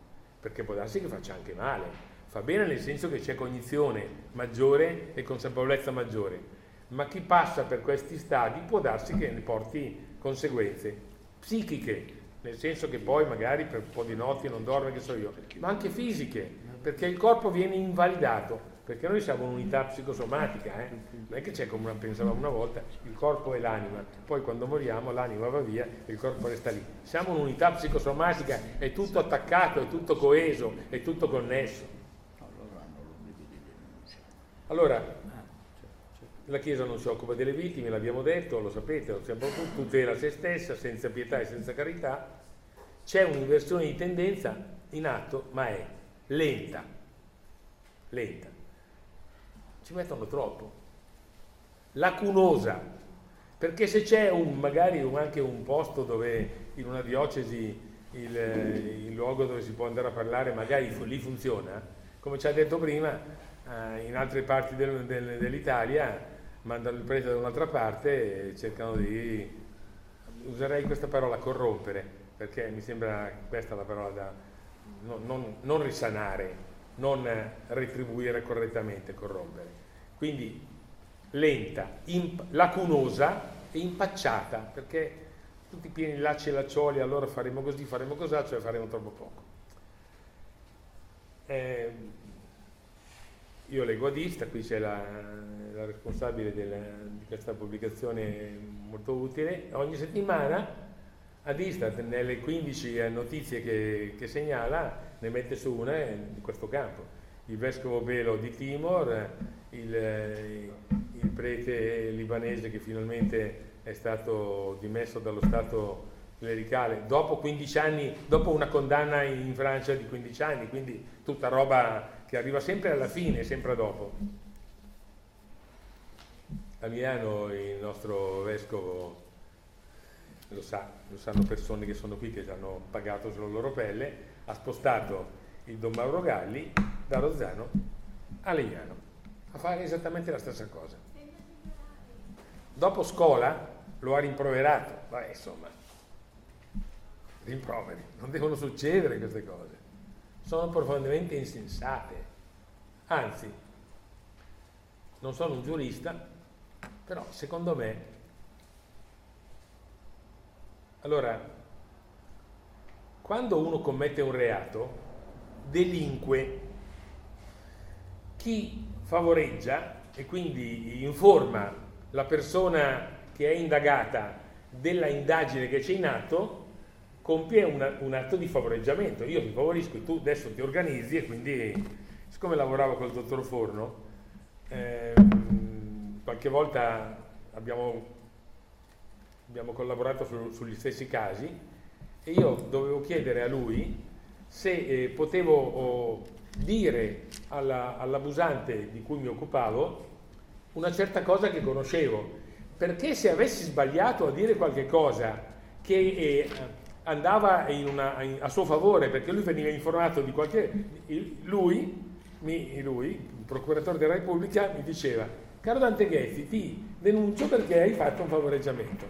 perché può darsi che faccia anche male. Fa bene nel senso che c'è cognizione maggiore e consapevolezza maggiore, ma chi passa per questi stadi può darsi che ne porti conseguenze psichiche, nel senso che poi magari per un po' di notti non dorme, che so io, ma anche fisiche, perché il corpo viene invalidato perché noi siamo un'unità psicosomatica, eh? non è che c'è come pensavamo una volta, il corpo e l'anima, poi quando moriamo l'anima va via e il corpo resta lì. Siamo un'unità psicosomatica, è tutto attaccato, è tutto coeso, è tutto connesso. Allora, la Chiesa non si occupa delle vittime, l'abbiamo detto, lo sapete, lo sappiamo tutti, tutela se stessa, senza pietà e senza carità. C'è un'inversione di tendenza in atto, ma è lenta, lenta ci mettono troppo. Lacunosa, perché se c'è un, magari anche un posto dove in una diocesi il, il, luogo dove si può andare a parlare magari lì funziona, come ci ha detto prima, eh, in altre parti del, del, dell'Italia mandano il prete da un'altra parte e cercano di, userei questa parola, corrompere, perché mi sembra questa la parola da, non, non, non risanare, non retribuire correttamente, corrompere. Quindi lenta, lacunosa e impacciata, perché tutti pieni di lacci e laccioli, allora faremo così, faremo così, cioè faremo troppo poco. Eh, io leggo a Dista, qui c'è la, la responsabile della, di questa pubblicazione molto utile, ogni settimana a Istat nelle 15 notizie che, che, segnala ne mette su una di questo campo. Il vescovo Belo di Timor, il, il prete libanese che finalmente è stato dimesso dallo Stato clericale dopo 15 anni, dopo una condanna in Francia di 15 anni, quindi tutta roba che arriva sempre alla fine, sempre dopo. A Milano il nostro vescovo lo sa, lo sanno persone che sono qui che hanno pagato sulla loro pelle, ha spostato il Don Mauro Galli da Rozzano a Legnano. A fare esattamente la stessa cosa. Dopo scuola lo ha rimproverato, ma insomma, rimproveri, non devono succedere queste cose, sono profondamente insensate, anzi, non sono un giurista, però secondo me allora, quando uno commette un reato, delinque, chi favoreggia e quindi informa la persona che è indagata della indagine che c'è in atto, compie una, un atto di favoreggiamento. Io ti favorisco e tu adesso ti organizzi e quindi, siccome lavoravo col dottor Forno, eh, qualche volta abbiamo abbiamo collaborato su, sugli stessi casi e io dovevo chiedere a lui se eh, potevo oh, dire alla, all'abusante di cui mi occupavo una certa cosa che conoscevo, perché se avessi sbagliato a dire qualche cosa che eh, andava una, in, a suo favore, perché lui veniva informato di qualche... lui, mi, lui, il procuratore della Repubblica, mi diceva, caro Dante Ghezzi, ti denuncio perché hai fatto un favoreggiamento.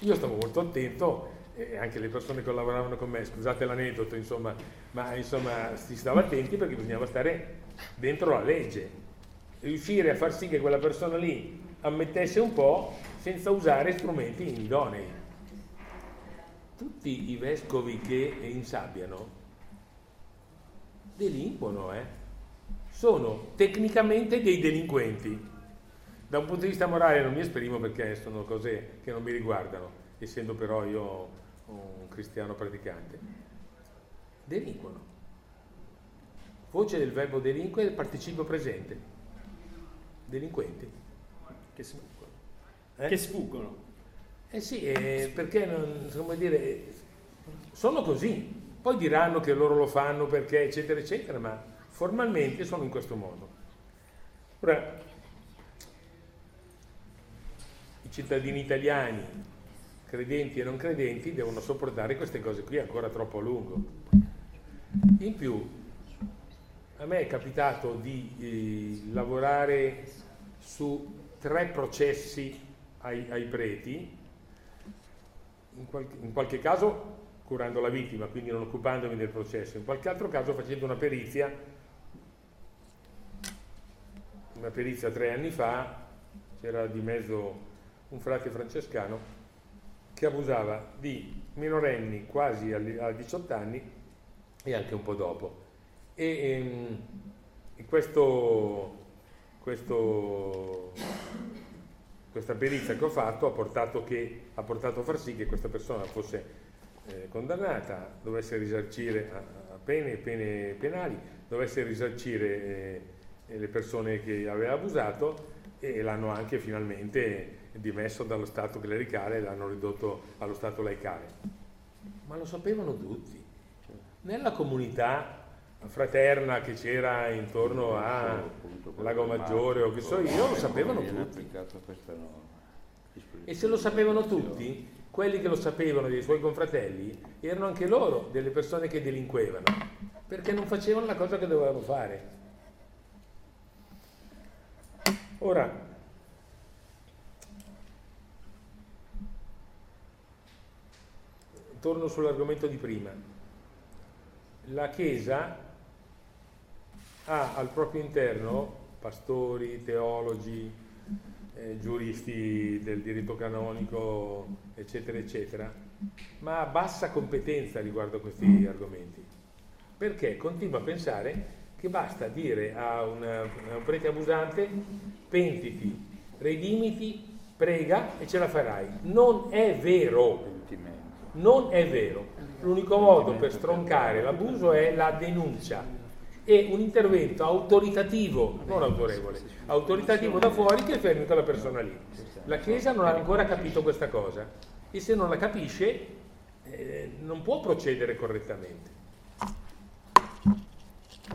Io stavo molto attento e anche le persone che lavoravano con me, scusate l'aneddoto, insomma, ma insomma si stava attenti perché bisognava stare dentro la legge, riuscire a far sì che quella persona lì ammettesse un po' senza usare strumenti idonei. Tutti i vescovi che insabbiano delinquono, eh? sono tecnicamente dei delinquenti. Da un punto di vista morale non mi esprimo perché sono cose che non mi riguardano, essendo però io un cristiano praticante. Delinquono. Voce del verbo delinquere il participio presente. Delinquenti. Che sfuggono. Eh? Che sfuggono. Eh sì, eh, perché non, come dire, sono così. Poi diranno che loro lo fanno perché, eccetera, eccetera, ma formalmente sono in questo modo. Ora, cittadini italiani, credenti e non credenti, devono sopportare queste cose qui ancora troppo a lungo. In più, a me è capitato di eh, lavorare su tre processi ai, ai preti, in qualche, in qualche, caso curando la vittima, quindi non occupandomi del processo, in qualche altro caso facendo una perizia, una perizia tre anni fa, c'era di mezzo un frate francescano che abusava di minorenni quasi a 18 anni e anche un po' dopo. E, ehm, e questo, questo, questa perizia che ho fatto ha portato, che, ha portato, a far sì che questa persona fosse eh, condannata, dovesse risarcire a, a pene, pene penali, dovesse risarcire eh, le persone che aveva abusato e l'hanno anche finalmente dimesso dallo Stato clericale e l'hanno ridotto allo Stato laicale. Ma lo sapevano tutti. Nella comunità fraterna che c'era intorno a Lago Maggiore o che so io, lo sapevano tutti. E se lo sapevano tutti, quelli che lo sapevano dei suoi confratelli erano anche loro delle persone che delinquevano, perché non facevano la cosa che dovevano fare. Ora, torno sull'argomento di prima. la Chiesa ha al proprio interno pastori, teologi, eh, giuristi del diritto canonico, eccetera, eccetera, ma ha bassa competenza riguardo a questi argomenti, perché continua a pensare che basta dire a, una, a un prete abusante pentiti, redimiti, prega e ce la farai. Non è vero. Non è vero. L'unico modo per stroncare l'abuso è la denuncia e un intervento autoritativo, non autorevole, autoritativo da fuori che fermi quella persona lì. La Chiesa non ha ancora capito questa cosa e se non la capisce eh, non può procedere correttamente.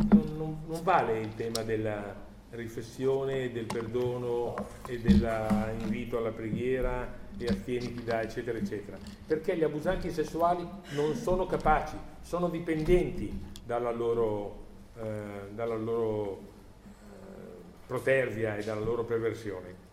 Non, non, non vale il tema della riflessione, del perdono e dell'invito alla preghiera e astieniti da eccetera eccetera, perché gli abusanti sessuali non sono capaci, sono dipendenti dalla loro, eh, dalla loro eh, protervia e dalla loro perversione.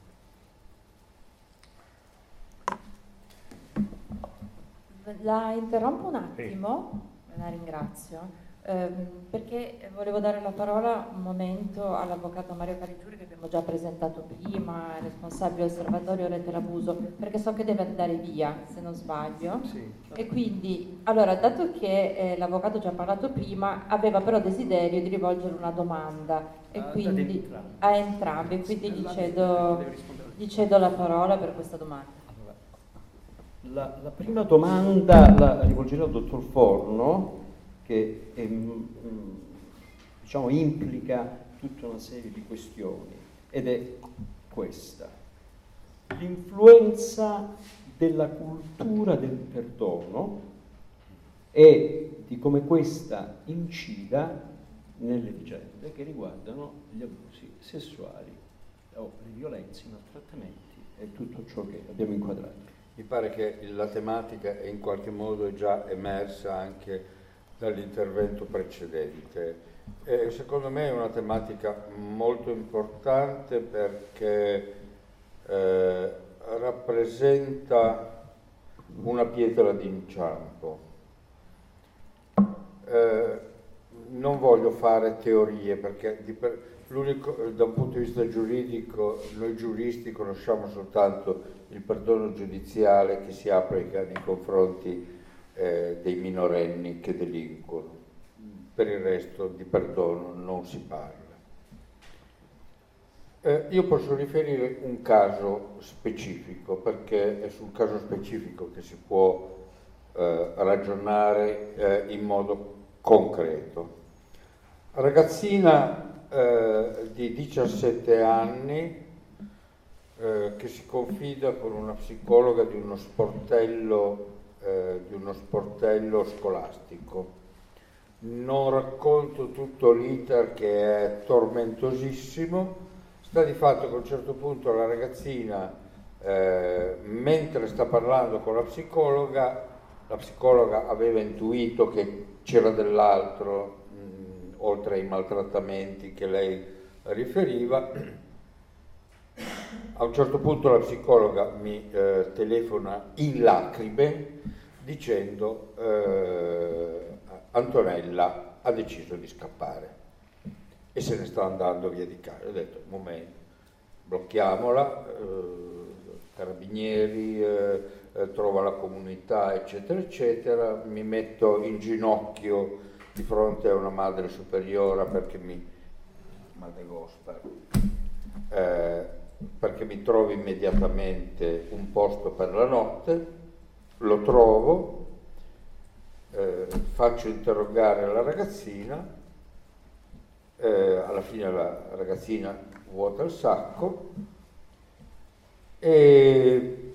La interrompo un attimo, sì. la ringrazio. Ehm, perché volevo dare la parola un momento all'avvocato Mario Carigiuri che abbiamo già presentato prima, responsabile osservatorio rete l'abuso, perché so che deve andare via se non sbaglio. Sì. E quindi, allora, dato che eh, l'avvocato già ha parlato prima, aveva però desiderio di rivolgere una domanda e a, quindi, a entrambi, quindi gli cedo, gli cedo la parola per questa domanda. La, la prima domanda la rivolgerò al dottor Forno che è, mm, diciamo, implica tutta una serie di questioni ed è questa. L'influenza della cultura del perdono e di come questa incida nelle vicende che riguardano gli abusi sessuali o le violenze, i maltrattamenti e tutto ciò che abbiamo inquadrato. Mi pare che la tematica in qualche modo già emersa anche dall'intervento precedente. E secondo me è una tematica molto importante perché eh, rappresenta una pietra d'inciampo. Eh, non voglio fare teorie perché per, da un punto di vista giuridico noi giuristi conosciamo soltanto il perdono giudiziale che si applica nei confronti eh, dei minorenni che delinquono. Per il resto di perdono non si parla. Eh, io posso riferire un caso specifico, perché è sul caso specifico che si può eh, ragionare eh, in modo concreto. Ragazzina eh, di 17 anni eh, che si confida con una psicologa di uno sportello eh, di uno sportello scolastico. Non racconto tutto l'iter che è tormentosissimo, sta di fatto che a un certo punto la ragazzina, eh, mentre sta parlando con la psicologa, la psicologa aveva intuito che c'era dell'altro, mh, oltre ai maltrattamenti che lei riferiva, a un certo punto la psicologa mi eh, telefona in lacrime dicendo eh, Antonella ha deciso di scappare. E se ne sta andando via di casa. Ho detto, momento, blocchiamola, eh, carabinieri, eh, eh, trova la comunità, eccetera, eccetera, mi metto in ginocchio di fronte a una madre superiore perché mi, madre gospel, eh, perché mi trovo immediatamente un posto per la notte, lo trovo, eh, faccio interrogare la ragazzina, eh, alla fine la ragazzina vuota il sacco e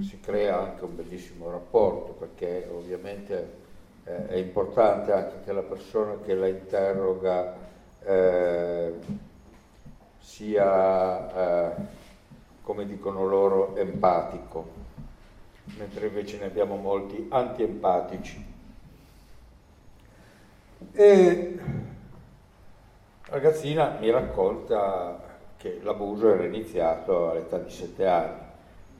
si crea anche un bellissimo rapporto perché ovviamente eh, è importante anche che la persona che la interroga eh, sia, eh, come dicono loro, empatico mentre invece ne abbiamo molti antiempatici. E la ragazzina mi racconta che l'abuso era iniziato all'età di sette anni.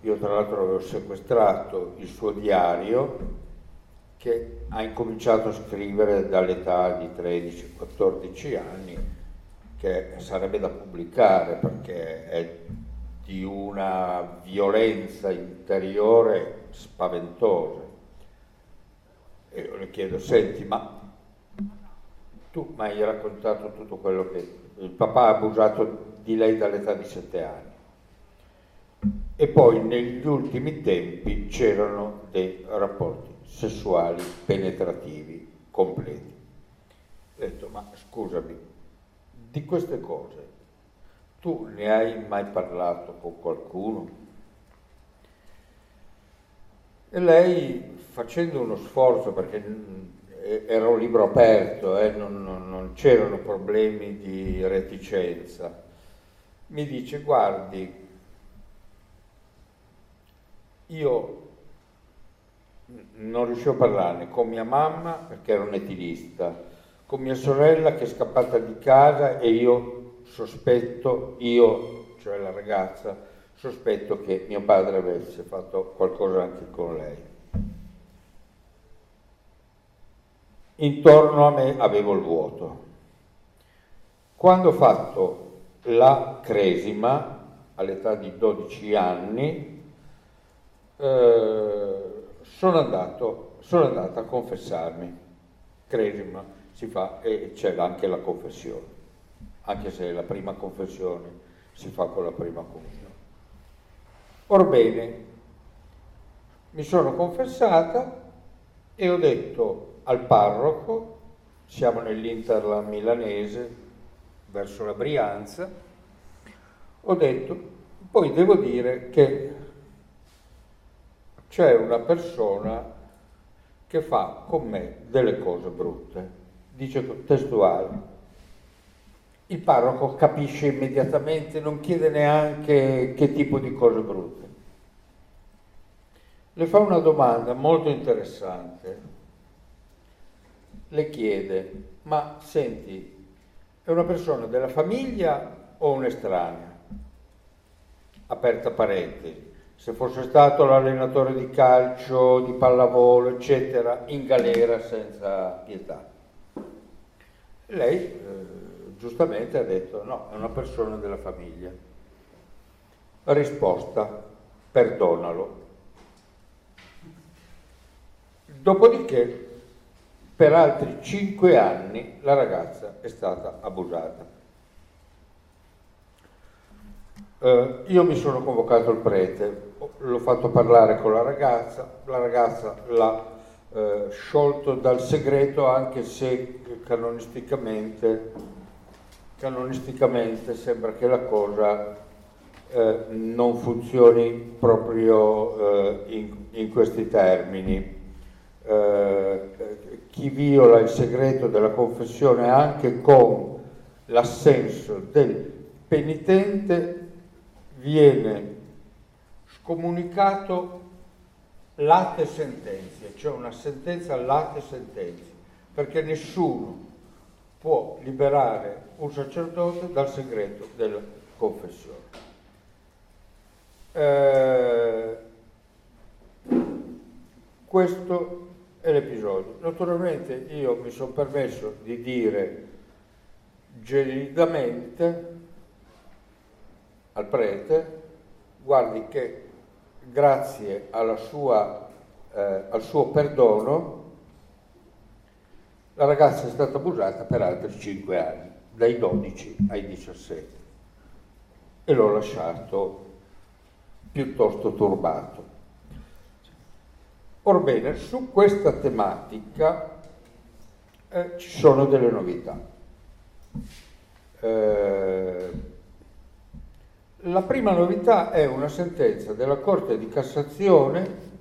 Io tra l'altro avevo sequestrato il suo diario che ha incominciato a scrivere dall'età di 13-14 anni, che sarebbe da pubblicare perché è di una violenza interiore spaventosa. E io le chiedo, senti, ma tu mi hai raccontato tutto quello che il papà ha abusato di lei dall'età di sette anni. E poi negli ultimi tempi c'erano dei rapporti sessuali penetrativi completi. Ho detto, ma scusami, di queste cose tu ne hai mai parlato con qualcuno? E lei, facendo uno sforzo, perché era un libro aperto, eh, non, non, non c'erano problemi di reticenza, mi dice, guardi, io non riuscivo a parlarne con mia mamma perché era un etilista, con mia sorella che è scappata di casa e io sospetto, io, cioè la ragazza, sospetto che mio padre avesse fatto qualcosa anche con lei. Intorno a me avevo il vuoto. Quando ho fatto la cresima, all'età di 12 anni, eh, sono, andato, sono andato a confessarmi. Cresima si fa e c'è anche la confessione anche se la prima confessione si fa con la prima comunione. Orbene, mi sono confessata e ho detto al parroco, siamo nell'Interland milanese, verso la Brianza, ho detto, poi devo dire che c'è una persona che fa con me delle cose brutte, dice testuale, il parroco capisce immediatamente, non chiede neanche che tipo di cose brutte. Le fa una domanda molto interessante. Le chiede, ma senti, è una persona della famiglia o un'estranea? Aperta parentesi. Se fosse stato l'allenatore di calcio, di pallavolo, eccetera, in galera senza pietà. Lei eh, giustamente ha detto no, è una persona della famiglia. Risposta, perdonalo. Dopodiché, per altri cinque anni, la ragazza è stata abusata. Eh, io mi sono convocato il prete, l'ho fatto parlare con la ragazza, la ragazza l'ha eh, sciolto dal segreto anche se canonisticamente canonisticamente sembra che la cosa eh, non funzioni proprio eh, in, in, questi termini. Eh, chi viola il segreto della confessione anche con l'assenso del penitente viene scomunicato latte sentenze, cioè una sentenza latte sentenze, perché nessuno può liberare un sacerdote dal segreto della confessione. Eh, questo è l'episodio. Naturalmente io mi sono permesso di dire gelidamente al prete, guardi che grazie sua, eh, al suo perdono la ragazza è stata abusata per altri 5 anni, dai 12 ai 17, e l'ho lasciato piuttosto turbato. Orbene, su questa tematica eh, ci sono delle novità. Eh, la prima novità è una sentenza della Corte di Cassazione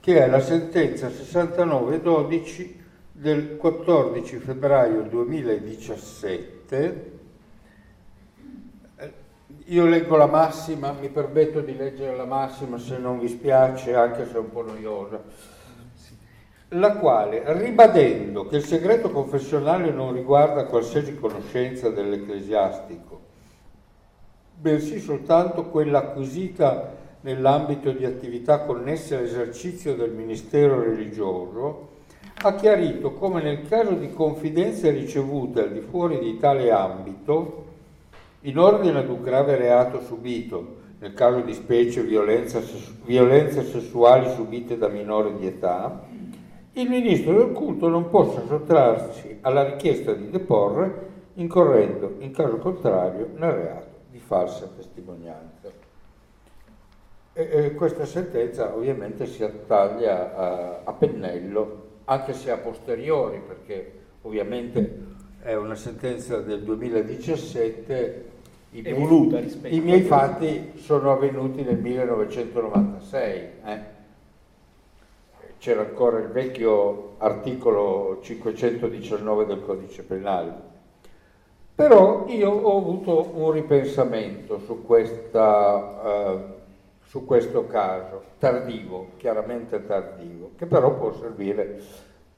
che è la sentenza 6912 del 14 febbraio 2017. Io leggo la massima, mi permetto di leggere la massima se non vi spiace, anche se è un po' noiosa, la quale, ribadendo che il segreto confessionale non riguarda qualsiasi conoscenza dell'ecclesiastico, bensì soltanto quella acquisita nell'ambito di attività connesse all'esercizio del ministero religioso, ha chiarito come nel caso di confidenze ricevute al di fuori di tale ambito, in ordine ad un grave reato subito, nel caso di specie violenze sessuali subite da minore di età, il ministro del culto non possa sottrarsi alla richiesta di deporre incorrendo in caso contrario nel reato di falsa testimonianza. E, e questa sentenza ovviamente si attaglia a, a pennello, anche se a posteriori, perché ovviamente è una sentenza del 2017 i miei, i miei fatti sono avvenuti nel 1996. Eh? C'era ancora il vecchio articolo 519 del codice penale. Però io ho avuto un ripensamento su, questa, uh, su questo caso, tardivo, chiaramente tardivo, che però può servire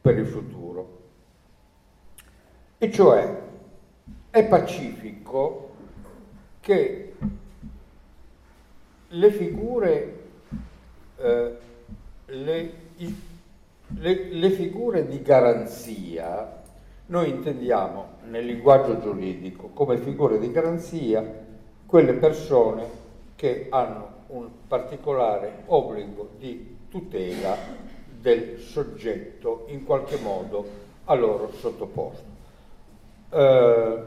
per il futuro. E cioè è pacifico che le figure, eh, le, le, le figure di garanzia noi intendiamo nel linguaggio giuridico come figure di garanzia quelle persone che hanno un particolare obbligo di tutela del soggetto in qualche modo a loro sottoposto. Eh,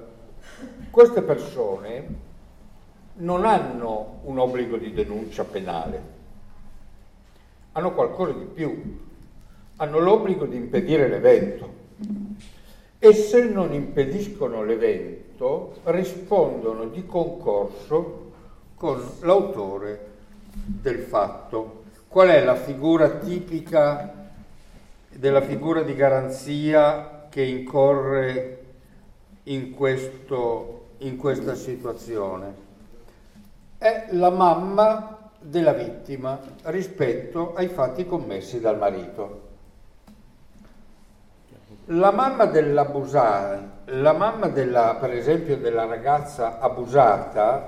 queste persone non hanno un obbligo di denuncia penale, hanno qualcosa di più, hanno l'obbligo di impedire l'evento e se non impediscono l'evento rispondono di concorso con l'autore del fatto. Qual è la figura tipica della figura di garanzia che incorre in, questo, in questa situazione? è la mamma della vittima rispetto ai fatti commessi dal marito. La mamma dell'abusata, la mamma della, per esempio della ragazza abusata,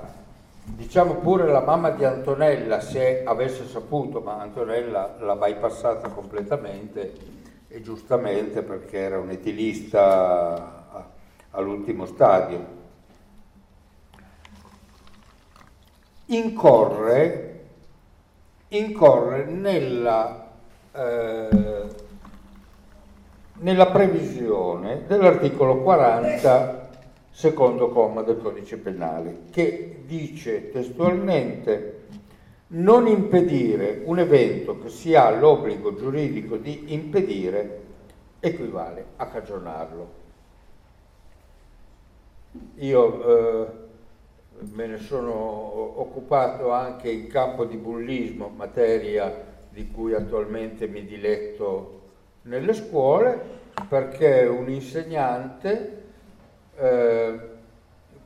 diciamo pure la mamma di Antonella, se avesse saputo, ma Antonella l'ha bypassata completamente e giustamente perché era un etilista all'ultimo stadio incorre, incorre nella, eh, nella previsione dell'articolo 40 secondo comma del codice penale che dice testualmente non impedire un evento che si ha l'obbligo giuridico di impedire equivale a cagionarlo. Io eh, me ne sono occupato anche in campo di bullismo, materia di cui attualmente mi diletto nelle scuole, perché un insegnante eh,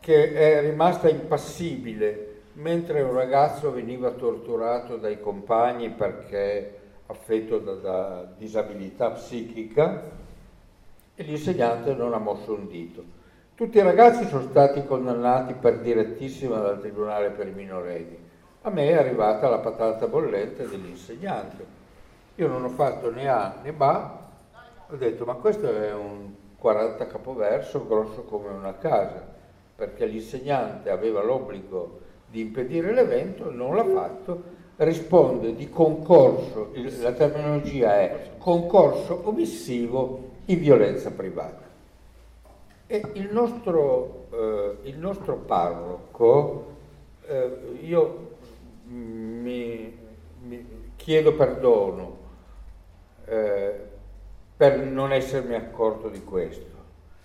che è rimasta impassibile mentre un ragazzo veniva torturato dai compagni perché affetto da, da disabilità psichica e l'insegnante non ha mosso un dito. Tutti i ragazzi sono stati condannati per direttissima dal Tribunale per i minorenni. A me è arrivata la patata bollente dell'insegnante. Io non ho fatto né A né BA, ho detto ma questo è un 40 capoverso grosso come una casa, perché l'insegnante aveva l'obbligo di impedire l'evento, non l'ha fatto, risponde di concorso, la terminologia è concorso omissivo in violenza privata. E il nostro, eh, il nostro parroco, eh, io mi, mi, chiedo perdono eh, per non essermi accorto di questo,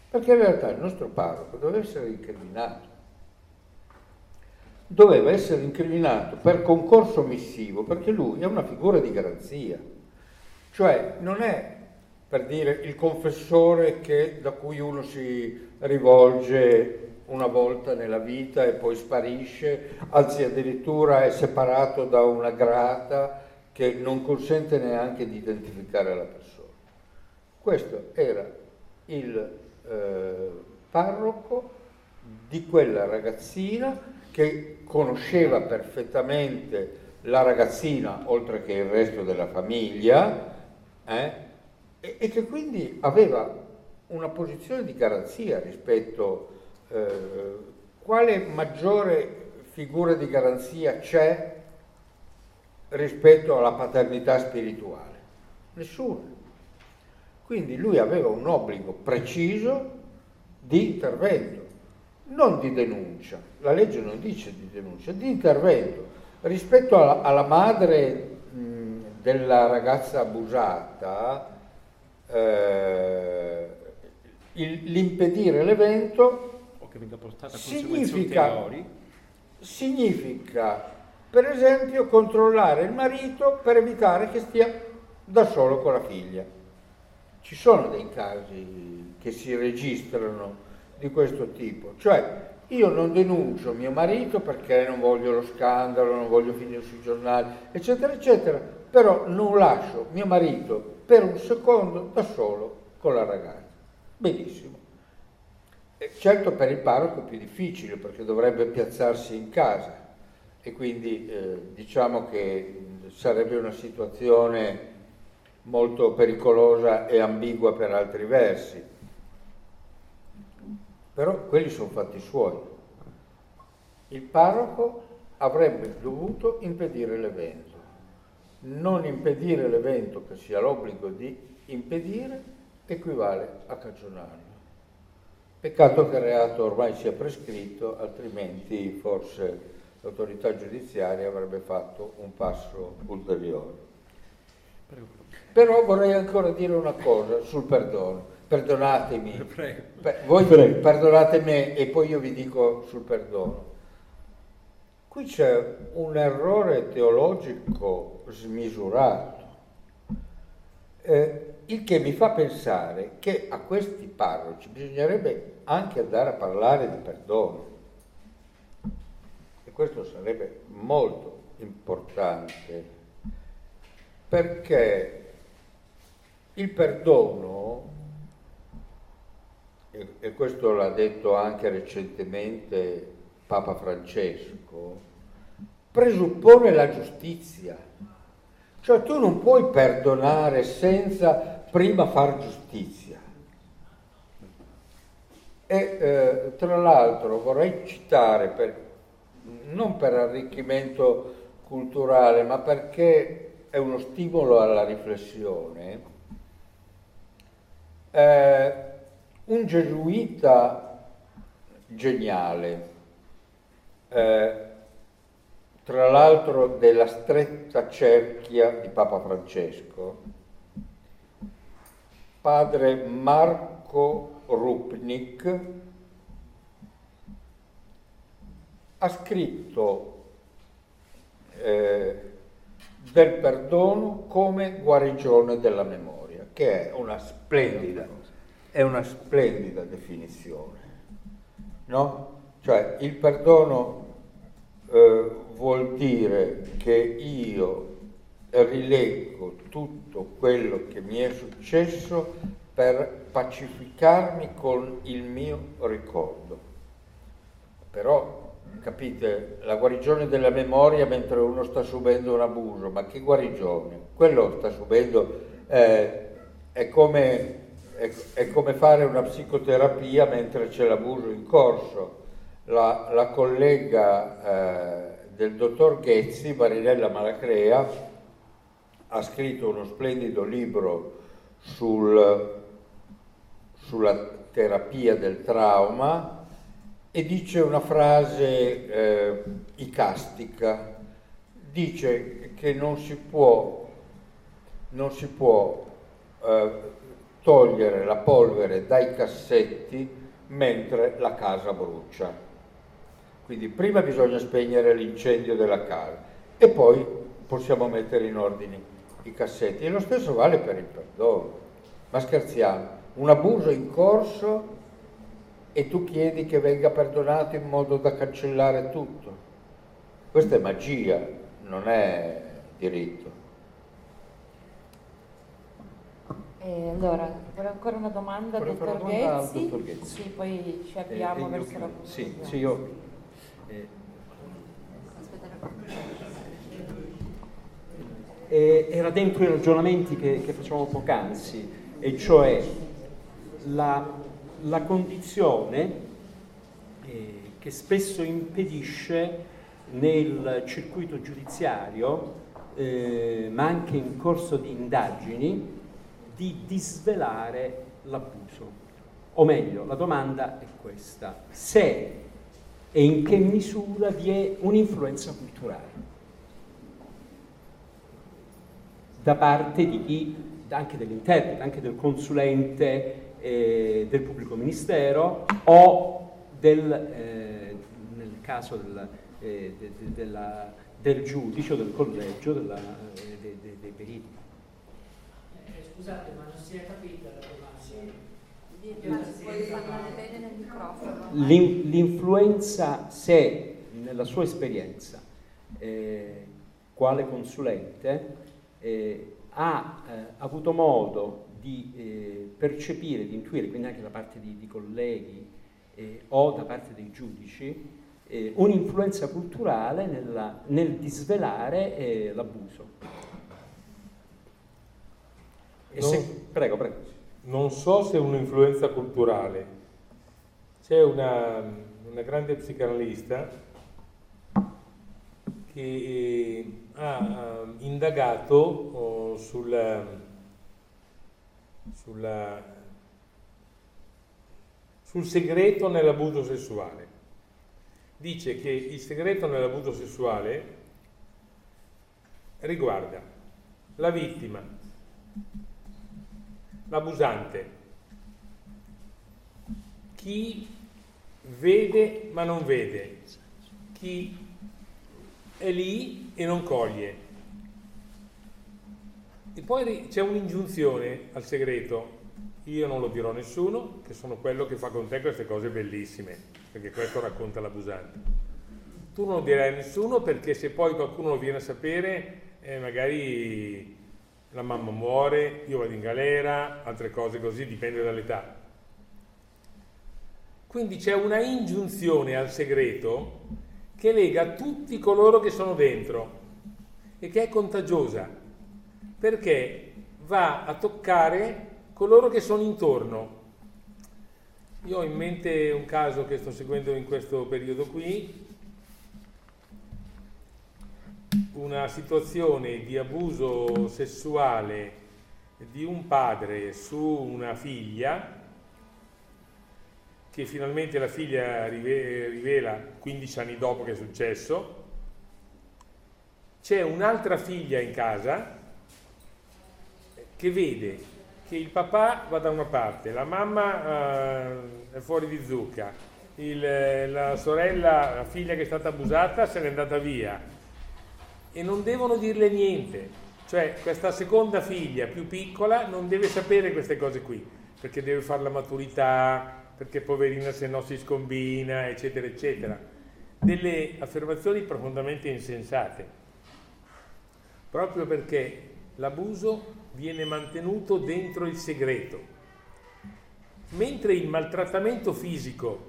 perché in realtà il nostro parroco doveva essere incriminato. Doveva essere incriminato per concorso omissivo, perché lui è una figura di garanzia. Cioè non è per dire il confessore che, da cui uno si rivolge una volta nella vita e poi sparisce, anzi addirittura è separato da una grata che non consente neanche di identificare la persona. Questo era il eh, parroco di quella ragazzina che conosceva perfettamente la ragazzina oltre che il resto della famiglia eh, e, e, che quindi aveva una posizione di garanzia rispetto eh, quale maggiore figura di garanzia c'è rispetto alla paternità spirituale? Nessuna. Quindi lui aveva un obbligo preciso di intervento, non di denuncia. La legge non dice di denuncia, di intervento. Rispetto alla, alla madre mh, della ragazza abusata, eh, il, l'impedire l'evento significa, significa, per esempio, controllare il marito per evitare che stia da solo con la figlia. Ci sono dei casi che si registrano di questo tipo, cioè io non denuncio mio marito perché non voglio lo scandalo, non voglio finire sui giornali, eccetera, eccetera, però non lascio mio marito per un secondo da solo con la ragazza. Benissimo. E certo per il parroco è più difficile perché dovrebbe piazzarsi in casa e quindi eh, diciamo che sarebbe una situazione molto pericolosa e ambigua per altri versi. Però quelli sono fatti suoi. Il parroco avrebbe dovuto impedire l'evento. Non impedire l'evento che sia l'obbligo di impedire equivale a cagionarlo. Peccato che il reato ormai sia prescritto, altrimenti forse l'autorità giudiziaria avrebbe fatto un passo ulteriore. Però vorrei ancora dire una cosa sul perdono. Perdonatemi, (laughs) Prego. voi Prego. perdonate me e poi io vi dico sul perdono. Qui c'è un errore teologico smisurato, eh, il che mi fa pensare che a questi parroci bisognerebbe anche andare a parlare di perdono. E questo sarebbe molto importante, perché il perdono, e questo l'ha detto anche recentemente Papa Francesco, presuppone la giustizia. Cioè tu non puoi perdonare senza prima far giustizia. E eh, tra l'altro vorrei citare, per, non per arricchimento culturale, ma perché è uno stimolo alla riflessione, eh, un gesuita geniale, eh, tra l'altro della stretta cerchia di Papa Francesco, padre Marco Rupnik, ha scritto eh, del perdono come guarigione della memoria che è una splendida, è una splendida definizione. No? Cioè il perdono eh, vuol dire che io rileggo tutto quello che mi è successo per pacificarmi con il mio ricordo. Però, capite, la guarigione della memoria mentre uno sta subendo un abuso, ma che guarigione? Quello sta subendo eh, è come, è, è come fare una psicoterapia mentre c'è l'abuso in corso. La, la collega eh, del dottor Ghezzi, Marinella Malacrea, ha scritto uno splendido libro sul, sulla terapia del trauma e dice una frase eh, icastica, dice che non si può, non si può eh, togliere la polvere dai cassetti mentre la casa brucia. Quindi prima bisogna spegnere l'incendio della casa e poi possiamo mettere in ordine i cassetti. E lo stesso vale per il perdono. Ma scherziamo, un abuso in corso e tu chiedi che venga perdonato in modo da cancellare tutto. Questa è magia, non è diritto. Eh, allora, vorrei ancora una domanda, Vorrei dottor, una domanda Ghezzi. dottor Ghezzi. Sì, poi ci avviamo Eh, verso io- la Sì, conclusione. sì, io... eh, era dentro i ragionamenti che, che facevamo poc'anzi, e cioè la, la condizione eh, che spesso impedisce nel circuito giudiziario, eh, ma anche in corso di indagini, di disvelare l'abuso. O meglio, la domanda è questa, se e in che misura vi è un'influenza culturale da parte di chi, anche dell'interprete, anche del consulente eh, del pubblico ministero o del, eh, nel caso del, eh, de, de, della, del giudice o del collegio della, eh, de, dei periti. Eh, scusate, ma non si è capita la domanda. L'in, l'influenza, se nella sua esperienza, eh, quale consulente, eh, ha eh, avuto modo di eh, percepire, di intuire, quindi anche da parte di, di colleghi eh, o da parte dei giudici, eh, un'influenza culturale nella, nel disvelare l'abuso. Se, prego, prego. Non so se è un'influenza culturale. C'è una, una grande psicanalista che eh, ha indagato oh, sulla, sulla, sul segreto nell'abuso sessuale. Dice che il segreto nell'abuso sessuale riguarda la vittima, l'abusante, chi vede ma non vede, chi è lì e non coglie. E poi c'è un'ingiunzione al segreto, io non lo dirò a nessuno, che sono quello che fa con te queste cose bellissime, perché questo racconta l'abusante. Tu non lo dirai a nessuno perché se poi qualcuno lo viene a sapere, eh, magari la mamma muore, io vado in galera, altre cose così, dipende dall'età. Quindi c'è una ingiunzione al segreto che lega tutti coloro che sono dentro e che è contagiosa, perché va a toccare coloro che sono intorno. Io ho in mente un caso che sto seguendo in questo periodo qui, una situazione di abuso sessuale di un padre su una figlia che finalmente la figlia rivela 15 anni dopo che è successo. C'è un'altra figlia in casa che vede che il papà va da una parte, la mamma uh, è fuori di zucca, il, la sorella, la figlia che è stata abusata se n'è andata via, e non devono dirle niente. Cioè questa seconda figlia più piccola non deve sapere queste cose qui, perché deve fare la maturità, perché poverina se no si scombina, eccetera, eccetera. Delle affermazioni profondamente insensate, proprio perché l'abuso viene mantenuto dentro il segreto. Mentre il maltrattamento fisico,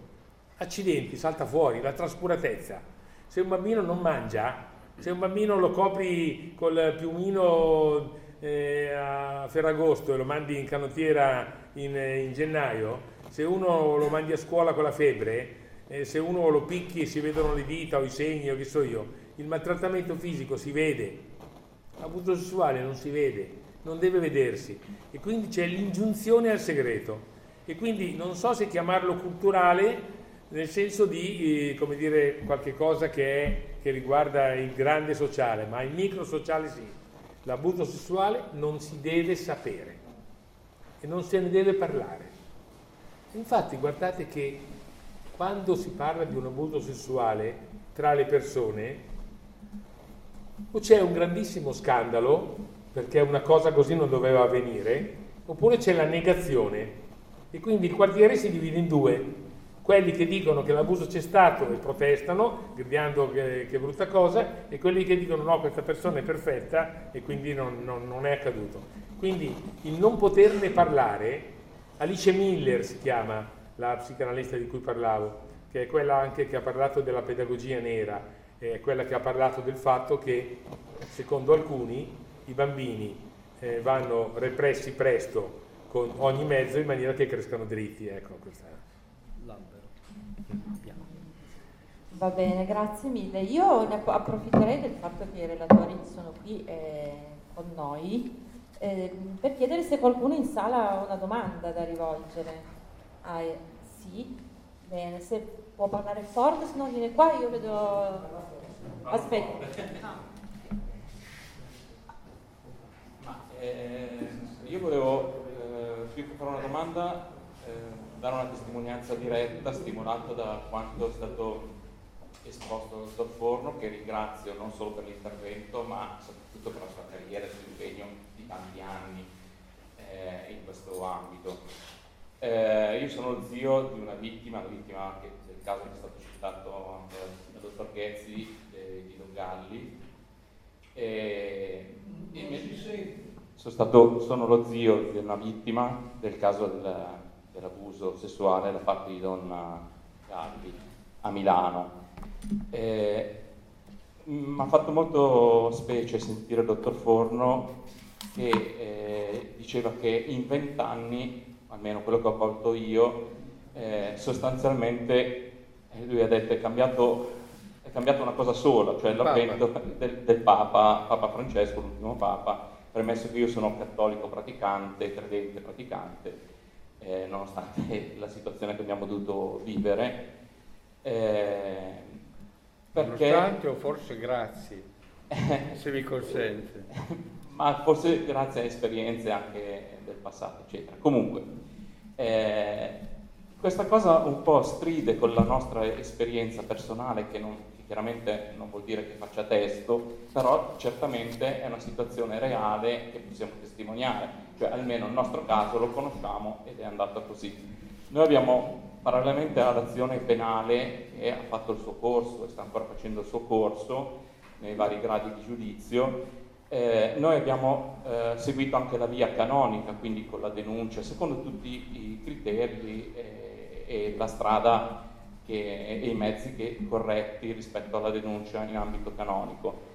accidenti, salta fuori, la trascuratezza. Se un bambino non mangia, se un bambino lo copri col piumino eh, a Ferragosto e lo mandi in canottiera in, in, gennaio, se uno lo mandi a scuola con la febbre, eh, se uno lo picchi e si vedono le dita o i segni o che so io, il maltrattamento fisico si vede, l'abuso sessuale non si vede, non deve vedersi. E quindi c'è l'ingiunzione al segreto. E quindi non so se chiamarlo culturale nel senso di, eh, come dire, qualche cosa che, è, che riguarda il grande sociale, ma il micro sociale sì. L'abuso sessuale non si deve sapere e non se ne deve parlare. Infatti guardate che quando si parla di un abuso sessuale tra le persone, o c'è un grandissimo scandalo, perché una cosa così non doveva avvenire, oppure c'è la negazione. E quindi il quartiere si divide in due quelli che dicono che l'abuso c'è stato e protestano, gridando che, che brutta cosa, e quelli che dicono no, questa persona è perfetta e quindi non, non, non è accaduto. Quindi il non poterne parlare, Alice Miller si chiama la psicanalista di cui parlavo, che è quella anche che ha parlato della pedagogia nera, è quella che ha parlato del fatto che, secondo alcuni, i bambini eh, vanno repressi presto con ogni mezzo in maniera che crescano dritti. Ecco, questa... L'albero. Va bene, grazie mille. Io ne approfitterei del fatto che i relatori sono qui eh, con noi eh, per chiedere se qualcuno in sala ha una domanda da rivolgere. Ah, eh, sì, bene, se può parlare forte, se no viene qua, io vedo... Aspetta. Ma, eh, io volevo eh, fare una domanda, eh, dare una testimonianza diretta, stimolata da quanto è stato esposto dal dottor Forno, che ringrazio non solo per l'intervento, ma soprattutto per la sua carriera e il suo impegno di tanti anni eh, in questo ambito. Eh, io sono lo zio di una vittima, la vittima che, del caso che è stato citato anche dal dottor Ghezzi eh, di Don Galli. E, e sono, stato, sono, lo zio di una vittima del caso del, dell'abuso sessuale da parte di Don Galli a Milano. Eh, mi ha fatto molto specie sentire il dottor Forno che eh, diceva che in vent'anni, almeno quello che ho colto io, eh, sostanzialmente eh, lui ha detto è cambiato, è cambiato una cosa sola, cioè l'avvento del, del, Papa, Papa Francesco, l'ultimo Papa, premesso che io sono cattolico praticante, credente praticante, eh, nonostante (laughs) la situazione che abbiamo dovuto vivere. Eh, perché... Nonostante o forse grazie, (laughs) se mi consente. (laughs) Ma forse grazie a esperienze anche del passato, eccetera. Comunque, eh, questa cosa un po' stride con la nostra esperienza personale, che, non, chiaramente non vuol dire che faccia testo, però certamente è una situazione reale che possiamo testimoniare, cioè almeno il nostro caso lo conosciamo ed è andata così. Noi abbiamo parallelamente all'azione penale che ha fatto il suo corso e sta ancora facendo il suo corso nei vari gradi di giudizio, eh, noi abbiamo eh, seguito anche la via canonica, quindi con la denuncia, secondo tutti i criteri eh, e la strada che, e i mezzi che, corretti rispetto alla denuncia in ambito canonico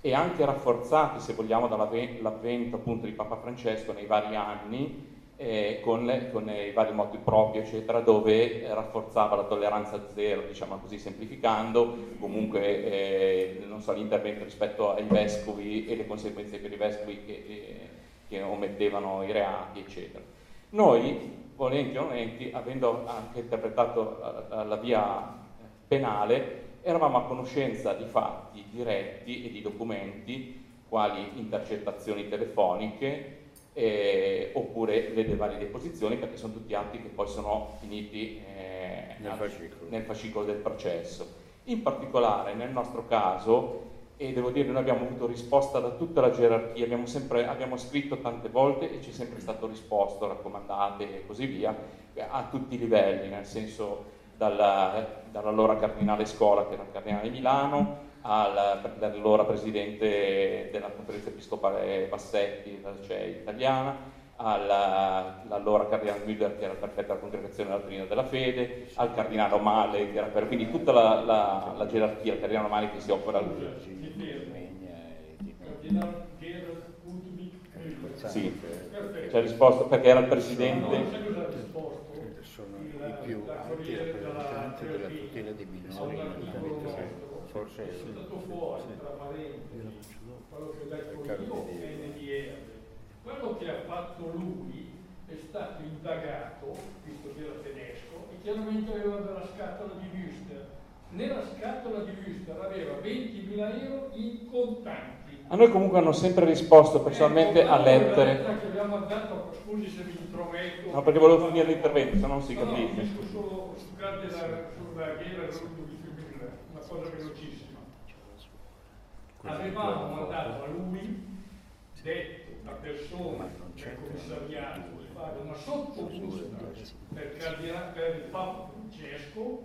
e anche rafforzati, se vogliamo, dall'avvento appunto di Papa Francesco nei vari anni, eh, con, le, con, i vari moti propri, eccetera, dove eh, rafforzava la tolleranza zero, diciamo così semplificando, comunque eh, so, l'intervento rispetto ai vescovi e le conseguenze per i vescovi che, eh, che omettevano i reati, eccetera. Noi, volenti o nolenti, avendo anche interpretato la, via penale, eravamo a conoscenza di fatti diretti e di documenti, quali intercettazioni telefoniche, eh, oppure le varie deposizioni perché sono tutti atti che poi sono finiti eh, nel, fascicolo. nel, fascicolo. del processo. In particolare nel nostro caso, e devo dire noi abbiamo avuto risposta da tutta la gerarchia, abbiamo, sempre, abbiamo scritto tante volte e ci è sempre stato risposto, raccomandate e così via, a tutti i livelli, nel senso dalla, dall'allora cardinale Scola che era il cardinale di Milano, all'allora presidente della conferenza episcopale Bassetti, la CEI italiana, all'allora cardinale Müller che era prefetto della congregazione della della fede, al cardinale Male che era per quindi tutta la, la, la gerarchia, il cardinale Male che si occupa sì, ci ha risposto perché era il presidente. Sono i più alti rappresentanti della tutela dei minori forse è stato fuori tra parentesi quello che ho detto io quello che ha fatto lui è stato indagato visto che era tedesco e chiaramente aveva della scatola di Wüster nella scatola di Wüster aveva 20.000 euro in contanti a noi comunque hanno sempre risposto personalmente ecco, a lettere. Che abbiamo dato, scusi se mi intrometto. No, perché volevo finire l'intervento, se no non si capisce. No, no, solo sulla guerra una cosa velocissima. Avevamo mandato a lui, detto a persona del commissariato, di fare una sottobusta per, per il Papa Francesco,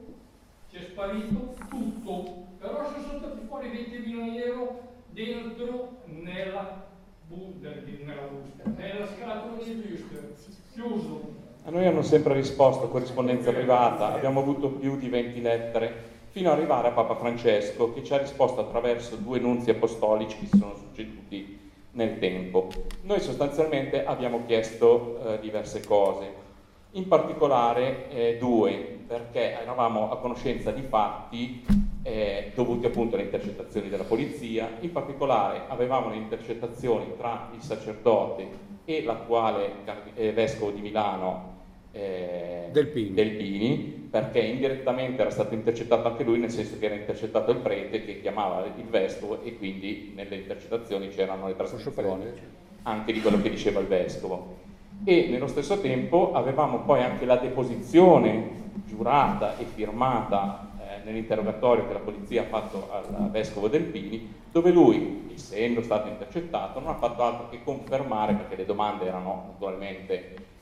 ci è sparito tutto, però sono stati fuori 20.000 euro dentro nella, nella busta, nella scatola di Büster, chiuso. A noi hanno sempre risposto corrispondenza privata, abbiamo avuto più di 20 lettere fino ad arrivare a Papa Francesco che ci ha risposto attraverso due nunzi apostolici che si sono succeduti nel tempo. Noi sostanzialmente abbiamo chiesto eh, diverse cose, in particolare eh, due, perché eravamo a conoscenza di fatti eh, dovuti appunto alle intercettazioni della polizia, in particolare avevamo le intercettazioni tra il sacerdote e l'attuale eh, vescovo di Milano eh, Del Pini. Del Pini, perché indirettamente era stato intercettato anche lui, nel senso che era intercettato il prete che chiamava il vescovo e quindi nelle intercettazioni c'erano le trascrizioni anche di quello che diceva il vescovo. E nello stesso tempo avevamo poi anche la deposizione giurata e firmata eh, nell'interrogatorio che la polizia ha fatto al vescovo del Pini, dove lui, essendo stato intercettato, non ha fatto altro che confermare, perché le domande erano naturalmente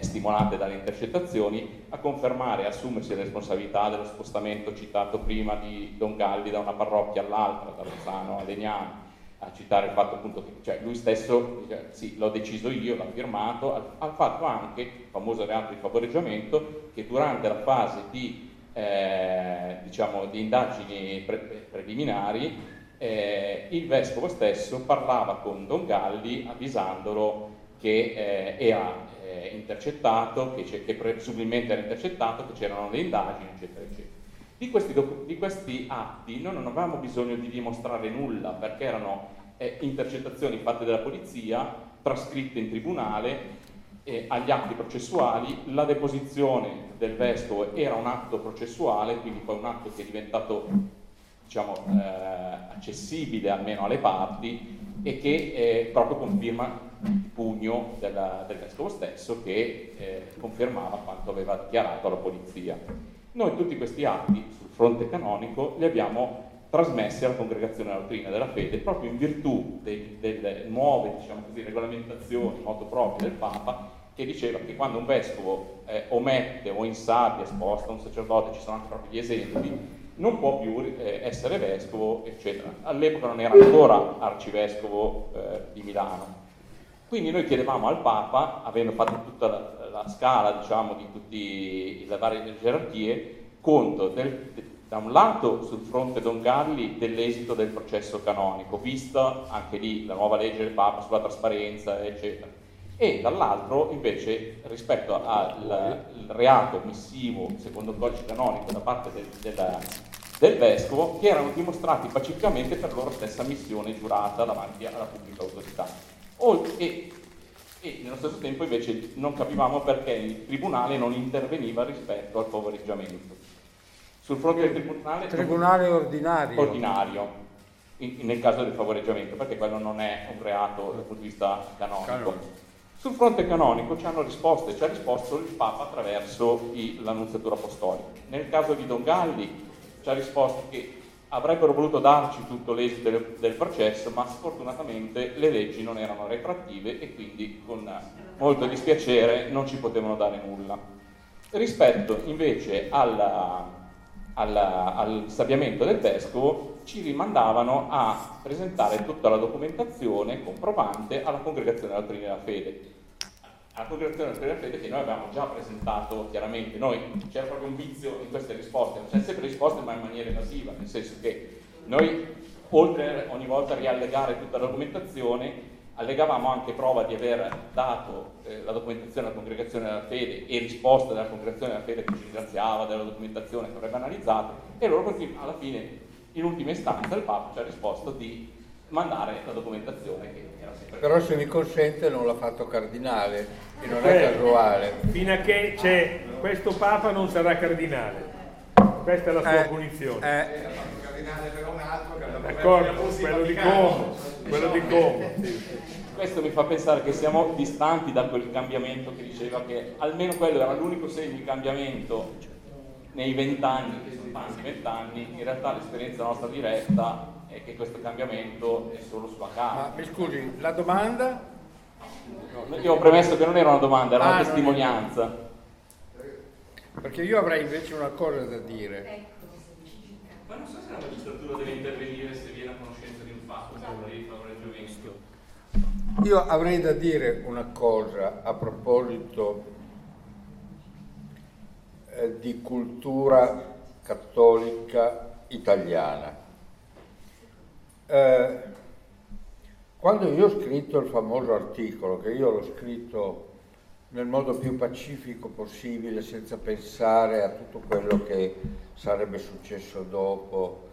stimolate dalle intercettazioni, a confermare e assumersi le responsabilità dello spostamento citato prima di Don Galli da una parrocchia all'altra, da Rossano a Legnano, a citare il fatto appunto che cioè, lui stesso dice, sì, l'ho deciso io, l'ha firmato, ha, ha fatto anche il famoso reato di favoreggiamento che durante la fase di, eh, diciamo, di indagini pre- preliminari eh, il vescovo stesso parlava con Don Galli avvisandolo che eh, era eh, intercettato, che, che presumibilmente era intercettato, che c'erano le indagini, eccetera, eccetera. Di questi, di questi, atti noi non avevamo bisogno di dimostrare nulla perché erano eh, intercettazioni fatte dalla polizia, trascritte in tribunale, eh, agli atti processuali, la deposizione del vescovo era un atto processuale, quindi poi un atto che è diventato diciamo, eh, accessibile almeno alle parti e che eh, proprio conferma il pugno della, del vescovo stesso che eh, confermava quanto aveva dichiarato alla polizia. Noi tutti questi atti sul fronte canonico li abbiamo trasmessi alla congregazione della dottrina della fede proprio in virtù dei, delle nuove diciamo così, regolamentazioni moto proprio del Papa che diceva che quando un vescovo eh, omette o insabia, sposta un sacerdote, ci sono anche proprio gli esempi, non può più eh, essere vescovo, eccetera. All'epoca non era ancora arcivescovo eh, di Milano. Quindi noi chiedevamo al Papa, avendo fatto tutta la, la scala diciamo, di tutte le varie gerarchie, conto del, da un lato sul fronte Don Galli dell'esito del processo canonico, vista anche lì la nuova legge del Papa sulla trasparenza, eccetera, e dall'altro invece rispetto al reato missivo secondo il codice canonico da parte del, del, del, vescovo che erano dimostrati pacificamente per loro stessa missione giurata davanti alla pubblica autorità. E, e nello stesso tempo invece non capivamo perché il tribunale non interveniva rispetto al favoreggiamento. Sul fronte del tribunale... Tribunale ordinario. Ordinario, in, nel caso del favoreggiamento, perché quello non è un reato dal punto di vista canonico. canonico. Sul fronte canonico ci hanno risposto e ci ha risposto il Papa attraverso i, l'annunziatura apostolica. Nel caso di Don Galli ci ha risposto che avrebbero voluto darci tutto l'esito del, del, processo, ma sfortunatamente le leggi non erano retrattive e quindi con molto dispiacere non ci potevano dare nulla. Rispetto invece alla, alla, al sabiamento del vescovo, ci rimandavano a presentare tutta la documentazione comprovante alla congregazione della Trinità della Fede alla congregazione della Fede che noi avevamo già presentato chiaramente, noi c'era proprio un vizio in queste risposte, non c'è sempre risposte ma in maniera evasiva, nel senso che noi oltre ogni volta a riallegare tutta la documentazione allegavamo anche prova di aver dato eh, la documentazione alla congregazione della fede e risposta della congregazione della fede che ci ringraziava della documentazione che avrebbe analizzato e loro così alla fine in ultima istanza il Papa ci ha risposto di mandare la documentazione che era sempre però se mi consente non l'ha fatto cardinale e non è casuale. fino a che c'è questo Papa non sarà cardinale. Questa è la sua eh, punizione. eh. cardinale per un altro d'accordo quello di Como quello di Como. Questo mi fa pensare che siamo distanti da quel cambiamento che diceva che almeno quello era l'unico segno di cambiamento nei vent'anni, che sono tanti vent'anni, in realtà l'esperienza nostra diretta è che questo cambiamento è solo sulla carta. Ma mi scusi, la domanda? No, io ho premesso che non era una domanda, era ah, una testimonianza. Perché io avrei invece una cosa da dire. Ma non so se la magistratura deve intervenire se viene a conoscenza di un fatto, di favoreggiamento. Io avrei da dire una cosa a proposito eh, di cultura cattolica italiana. Eh, quando io ho scritto il famoso articolo, che io l'ho scritto nel modo più pacifico possibile, senza pensare a tutto quello che sarebbe successo dopo,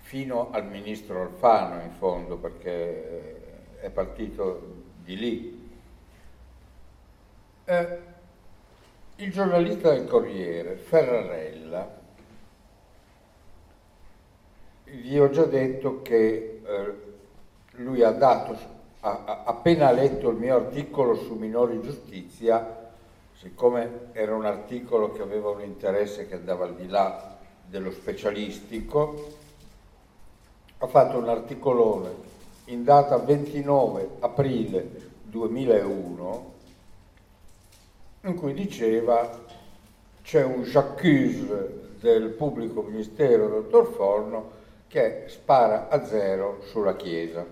fino al ministro Alfano in fondo, perché è partito di lì. Eh, il giornalista del Corriere, Ferrarella, vi ho già detto che eh, lui ha dato, ha, ha appena letto il mio articolo su minori giustizia, siccome era un articolo che aveva un interesse che andava al di là dello specialistico, ha fatto un articolone in data 29 aprile 2001 in cui diceva c'è un j'accuse del pubblico ministero, dottor Forno, che spara a zero sulla Chiesa,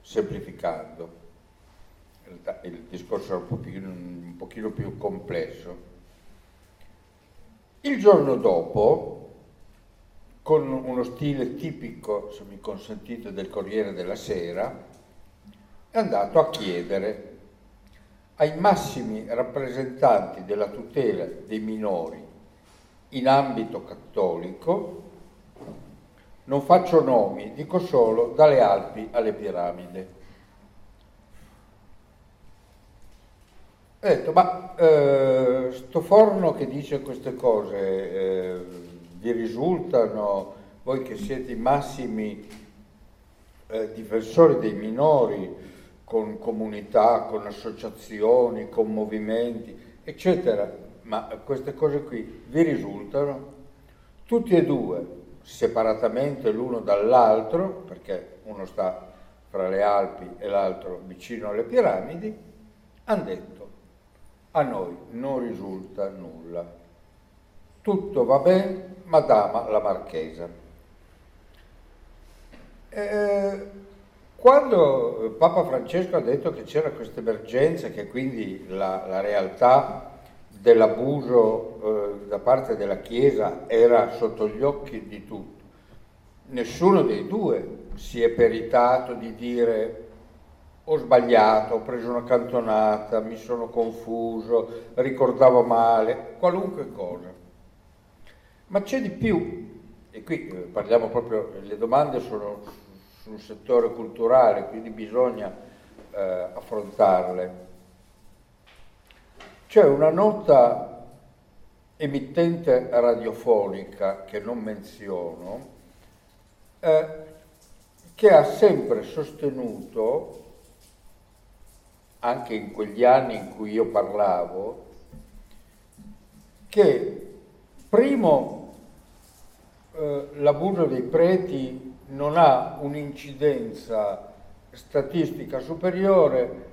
semplificando. Il discorso era un pochino, un pochino più complesso. Il giorno dopo, con uno stile tipico, se mi consentite, del Corriere della Sera, è andato a chiedere ai massimi rappresentanti della tutela dei minori in ambito cattolico non faccio nomi, dico solo dalle Alpi alle piramidi. Ho detto, ma eh, sto forno che dice queste cose eh, vi risultano, voi che siete i massimi eh, difensori dei minori, con comunità, con associazioni, con movimenti, eccetera, ma queste cose qui vi risultano? Tutti e due separatamente l'uno dall'altro, perché uno sta fra le Alpi e l'altro vicino alle piramidi, hanno detto a noi non risulta nulla. Tutto va bene, Madama la Marchesa. Eh, quando Papa Francesco ha detto che c'era questa emergenza, che quindi la, la realtà dell'abuso eh, da parte della Chiesa era sotto gli occhi di tutti. Nessuno dei due si è peritato di dire ho sbagliato, ho preso una cantonata, mi sono confuso, ricordavo male, qualunque cosa. Ma c'è di più, e qui eh, parliamo proprio, le domande sono sul settore culturale, quindi bisogna eh, affrontarle. C'è una nota emittente radiofonica che non menziono, eh, che ha sempre sostenuto, anche in quegli anni in cui io parlavo, che primo eh, l'abuso dei preti non ha un'incidenza statistica superiore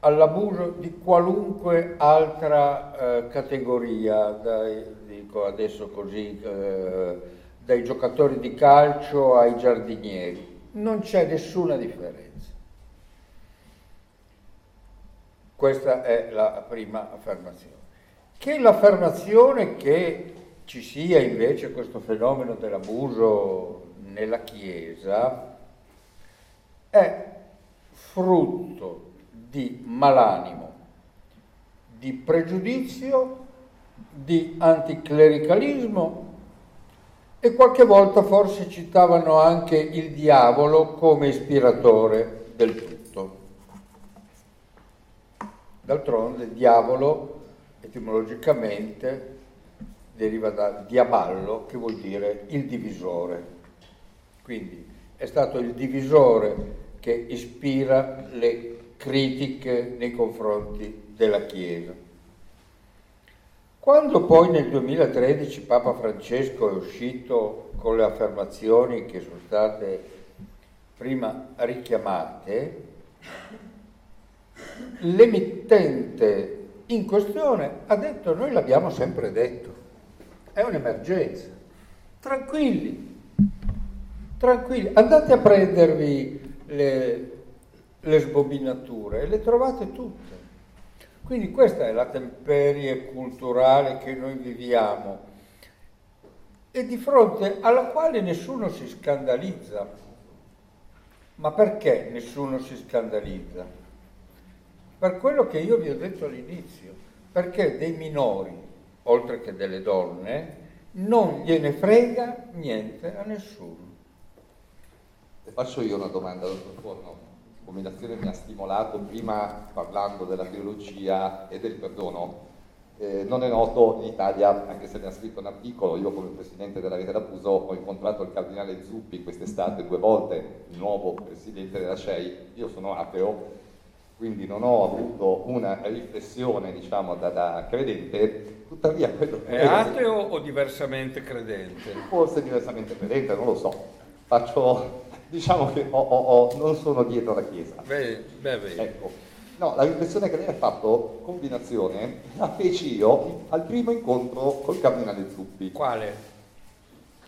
all'abuso di qualunque altra eh, categoria, dai, dico adesso così, eh, dai giocatori di calcio ai giardinieri. Non c'è nessuna differenza. Questa è la prima affermazione. Che l'affermazione che ci sia invece questo fenomeno dell'abuso nella Chiesa è frutto di malanimo, di pregiudizio, di anticlericalismo e qualche volta forse citavano anche il diavolo come ispiratore del tutto. D'altronde diavolo etimologicamente deriva da diaballo che vuol dire il divisore. Quindi è stato il divisore che ispira le critiche nei confronti della Chiesa. Quando poi nel 2013 Papa Francesco è uscito con le affermazioni che sono state prima richiamate, l'emittente in questione ha detto noi l'abbiamo sempre detto, è un'emergenza, tranquilli, tranquilli, andate a prendervi le, le sbobinature e le trovate tutte. Quindi questa è la temperie culturale che noi viviamo e di fronte alla quale nessuno si scandalizza. Ma perché nessuno si scandalizza? Per quello che io vi ho detto all'inizio, perché dei minori, oltre che delle donne, non gliene frega niente a nessuno. Le faccio io una domanda, dottor Forno. Combinazione mi ha stimolato prima parlando della teologia e del perdono. Eh, non è noto in Italia, anche se ne ha scritto un articolo, io come presidente della Rete d'Abuso ho incontrato il cardinale Zuppi quest'estate due volte, il nuovo presidente della CEI, io sono ateo, quindi non ho avuto una riflessione diciamo da, da credente, tuttavia quello che... È ateo o diversamente credente? Forse diversamente credente, non lo so. Faccio, diciamo che ho, ho, ho, non sono dietro la Chiesa. Beh, beh, beh. Ecco. No, la riflessione che lei ha fatto, combinazione, la feci io al primo incontro col cardinale Zuppi. Quale?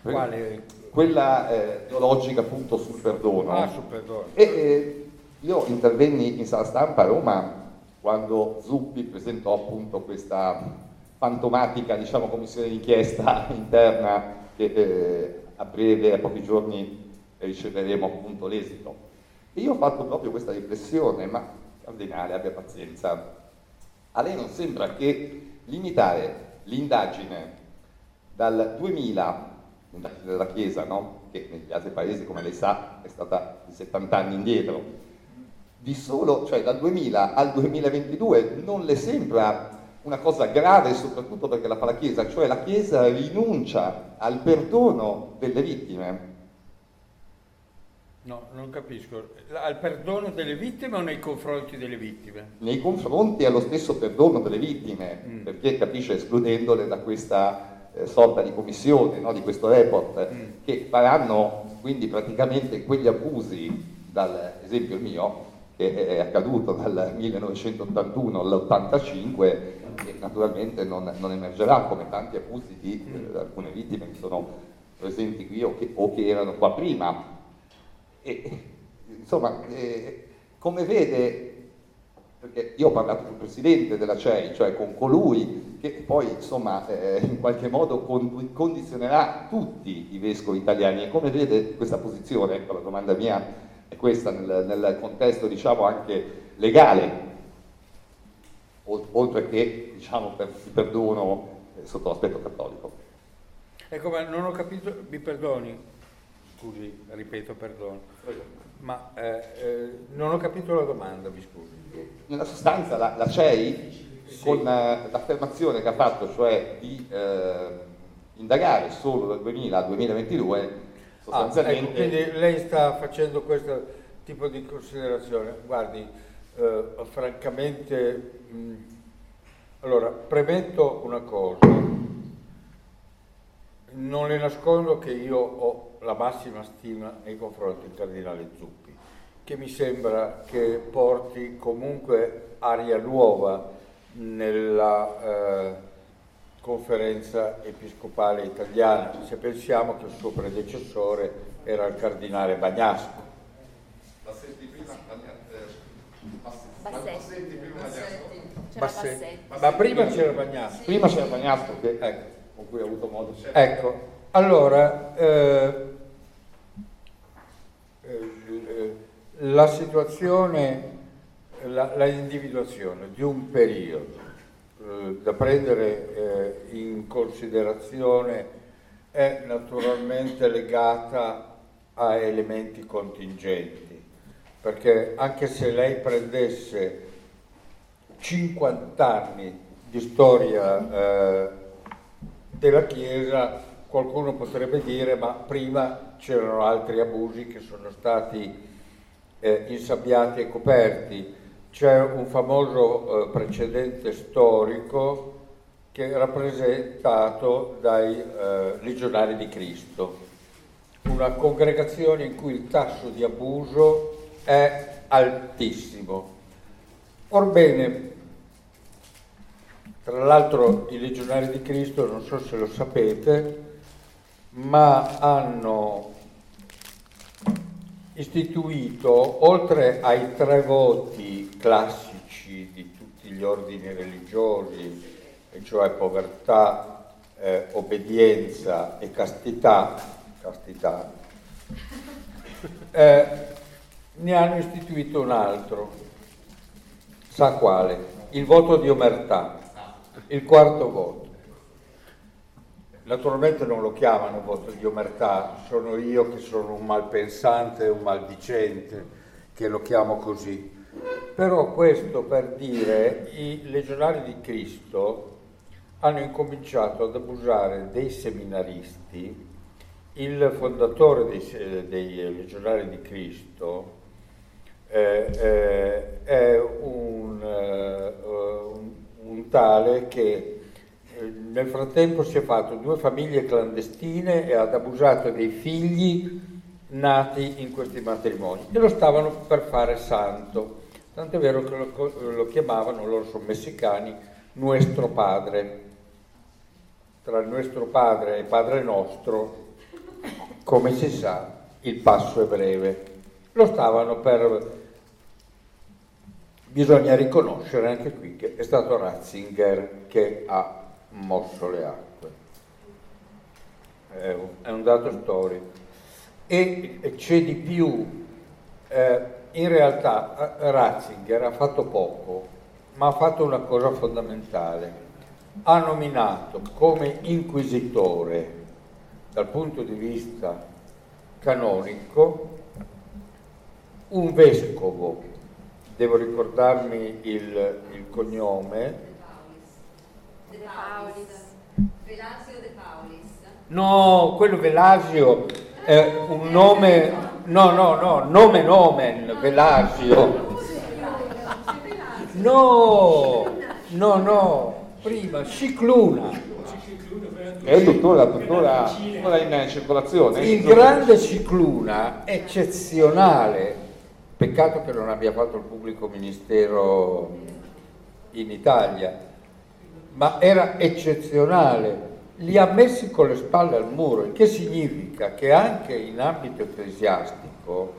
Quale? Quella eh, teologica appunto sul perdono. Ah, sul perdono. E, eh, io intervenni in sala stampa a Roma quando Zuppi presentò appunto questa fantomatica diciamo, commissione d'inchiesta (laughs) interna che eh, a breve, a pochi giorni, riceveremo appunto l'esito. E io ho fatto proprio questa riflessione, ma Cardinale abbia pazienza. A lei non sembra che limitare l'indagine dal 2000, l'indagine della Chiesa, no? che negli altri paesi, come lei sa, è stata di 70 anni indietro, di solo, cioè dal 2000 al 2022, non le sembra una cosa grave, soprattutto perché la fa la Chiesa, cioè la Chiesa rinuncia al perdono delle vittime? No, non capisco. Al perdono delle vittime o nei confronti delle vittime? Nei confronti allo stesso perdono delle vittime, mm. perché capisce escludendole da questa eh, sorta di commissione, no, di questo report, mm. che faranno quindi praticamente quegli abusi, dal esempio mio, che è accaduto dal 1981 all'85, che naturalmente non, non, emergerà come tanti abusi di eh, alcune vittime che sono presenti qui o che, o che erano qua prima e, insomma, eh, come vede, perché io ho parlato con il presidente della CEI, cioè con colui che poi insomma eh, in qualche modo condizionerà tutti i vescovi italiani, e come vede questa posizione, ecco la domanda mia è questa nel, nel contesto diciamo anche legale, oltre che diciamo per il perdono eh, sotto l'aspetto cattolico. Ecco, ma non ho capito, mi perdoni, scusi, ripeto, perdono, ma eh, eh, non ho capito la domanda, mi scusi. Nella sostanza la, la CEI, sì. con eh, l'affermazione che ha fatto, cioè di eh, indagare solo dal 2000 al 2022, sostanzialmente... Ah, ecco, quindi lei sta facendo questo tipo di considerazione. Guardi, eh, francamente, mh, allora, premetto una cosa, non le nascondo che io ho la massima stima nei confronti del cardinale Zuppi, che mi sembra che porti comunque aria nuova nella eh, conferenza episcopale italiana, se pensiamo che il suo predecessore era il cardinale Bagnasco. Bassetti prima, Bassetti prima Bagnasco. Bassetti. Ma prima c'era Bagnasco. Prima c'era Bagnasco che, ecco, con cui ho avuto modo di... Ecco, allora, eh, eh, la situazione, la, la, individuazione di un periodo eh, da prendere eh, in considerazione è naturalmente legata a elementi contingenti, perché anche se lei prendesse 50 anni di storia eh, della Chiesa, qualcuno potrebbe dire ma prima c'erano altri abusi che sono stati eh, insabbiati e coperti. C'è un famoso eh, precedente storico che è rappresentato dai eh, legionari di Cristo, una congregazione in cui il tasso di abuso è altissimo. Orbene, tra l'altro i legionari di Cristo, non so se lo sapete, ma hanno istituito, oltre ai tre voti classici di tutti gli ordini religiosi, cioè povertà, eh, obbedienza e castità, castità eh, ne hanno istituito un altro. Sa quale? Il voto di omertà, il quarto voto. Naturalmente non lo chiamano voto di omertà, sono io che sono un malpensante, un maldicente, che lo chiamo così. Però questo per dire i legionari di Cristo hanno incominciato ad abusare dei seminaristi. Il fondatore dei, dei legionari di Cristo eh, eh, è un, eh, un, un tale che nel frattempo si è fatto due famiglie clandestine e ha abusato dei figli nati in questi matrimoni e lo stavano per fare santo, tant'è vero che lo, lo chiamavano, loro sono messicani, Nuestro Padre. Tra Nuestro Padre e Padre Nostro, come si sa, il passo è breve. Lo stavano per... Bisogna riconoscere anche qui che è stato Ratzinger che ha mosso le acque. È un, è un dato storico. E c'è di più, eh, in realtà eh, Ratzinger ha fatto poco, ma ha fatto una cosa fondamentale. Ha nominato come inquisitore, dal punto di vista canonico, un vescovo, devo ricordarmi il, il cognome, De Paulis. Velasio De Paulis. No, quello Velasio è un nome, no, no, no, nome nomen, Velasio. No, no, no, prima, Cicluna. È tuttora, tuttora, tuttora in circolazione. Il grande Cicluna, eccezionale, peccato che non abbia fatto il pubblico ministero in Italia, ma era eccezionale, li ha messi con le spalle al muro, il che significa che anche in ambito ecclesiastico,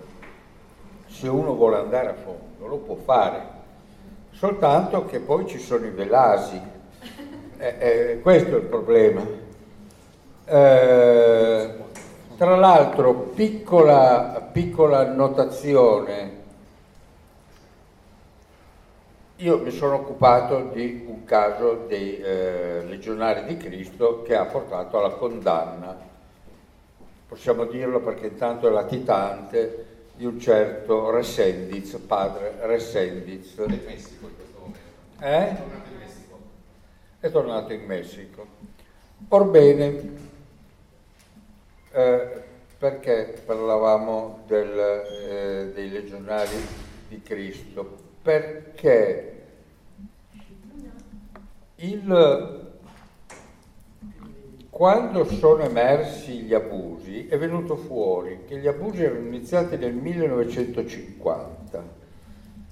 se uno vuole andare a fondo, lo può fare, soltanto che poi ci sono i velasi, eh, eh, questo è il problema. Eh, tra l'altro, piccola, piccola annotazione, io mi sono occupato di un caso dei eh, legionari di Cristo che ha portato alla condanna, possiamo dirlo perché intanto è latitante, di un certo Resendiz, padre Resendiz. È in Messico in questo momento. Eh? È tornato in Messico. È tornato in Messico. Orbene, eh, perché parlavamo del, eh, dei legionari di Cristo? Perché il, quando sono emersi gli abusi è venuto fuori che gli abusi erano iniziati nel 1950,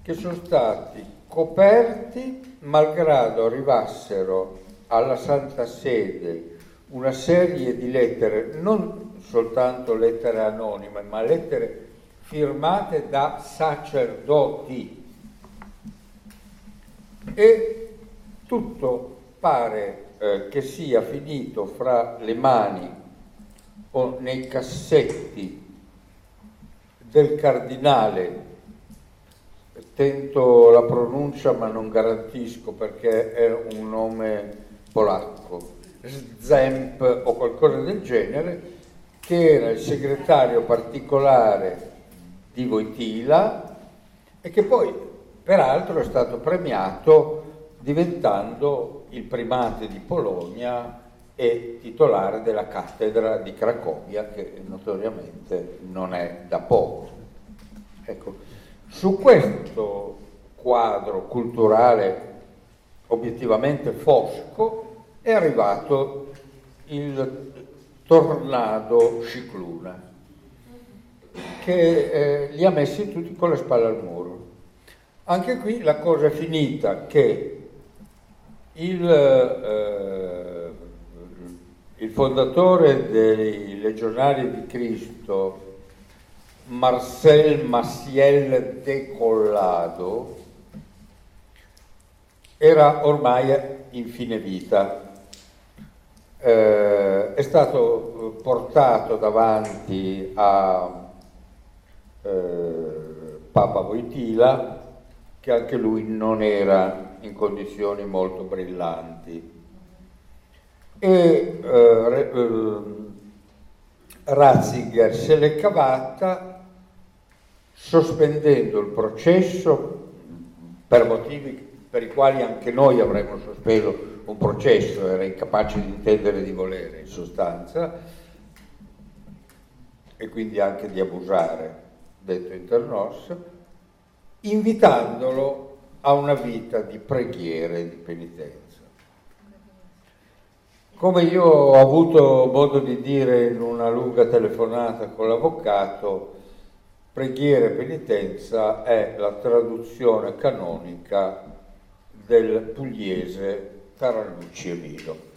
che sono stati coperti malgrado arrivassero alla Santa Sede una serie di lettere, non soltanto lettere anonime, ma lettere firmate da sacerdoti. E tutto pare eh, che sia finito fra le mani o nei cassetti del cardinale, tento la pronuncia ma non garantisco perché è un nome polacco, Zemp o qualcosa del genere, che era il segretario particolare di Wojtyla e che poi peraltro è stato premiato diventando il primate di Polonia e titolare della cattedra di Cracovia, che notoriamente non è da poco. Ecco, su questo quadro culturale obiettivamente fosco è arrivato il tornado Cicluna, che eh, li ha messi tutti con le spalle al muro. Anche qui la cosa è finita che il, eh, il fondatore dei Legionari di Cristo, Marcel Maciel de Collado, era ormai in fine vita. Eh, è stato portato davanti a, eh, Papa Voitila, che anche lui non era in condizioni molto brillanti. E eh, eh, Ratzinger se l'è cavata sospendendo il processo per motivi per i quali anche noi avremmo sospeso un processo, era incapace di intendere di volere in sostanza e quindi anche di abusare, detto internos, invitandolo a una vita di preghiera e di penitenza. Come io ho avuto modo di dire in una lunga telefonata con l'avvocato, preghiera e penitenza è la traduzione canonica del pugliese Taranucci e Milo.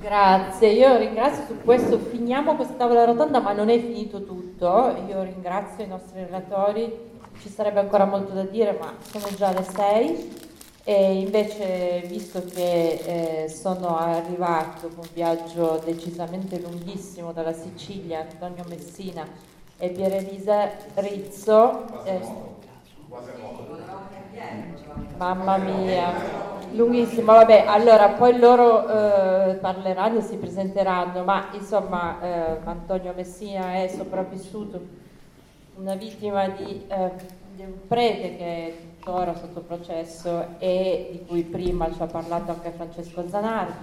Grazie, io ringrazio su questo, finiamo questa tavola rotonda ma non è finito tutto, io ringrazio i nostri relatori, ci sarebbe ancora molto da dire ma sono già le sei. E invece visto che eh, sono arrivati dopo un viaggio decisamente lunghissimo dalla Sicilia, Antonio Messina e Pierelisa Rizzo, eh, mamma mia, lunghissimo, vabbè, allora poi loro eh, parleranno, si presenteranno, ma insomma eh, Antonio Messina è sopravvissuto, una vittima di, eh, di un prete che è tuttora sotto processo e di cui prima ci ha parlato anche Francesco Zanardi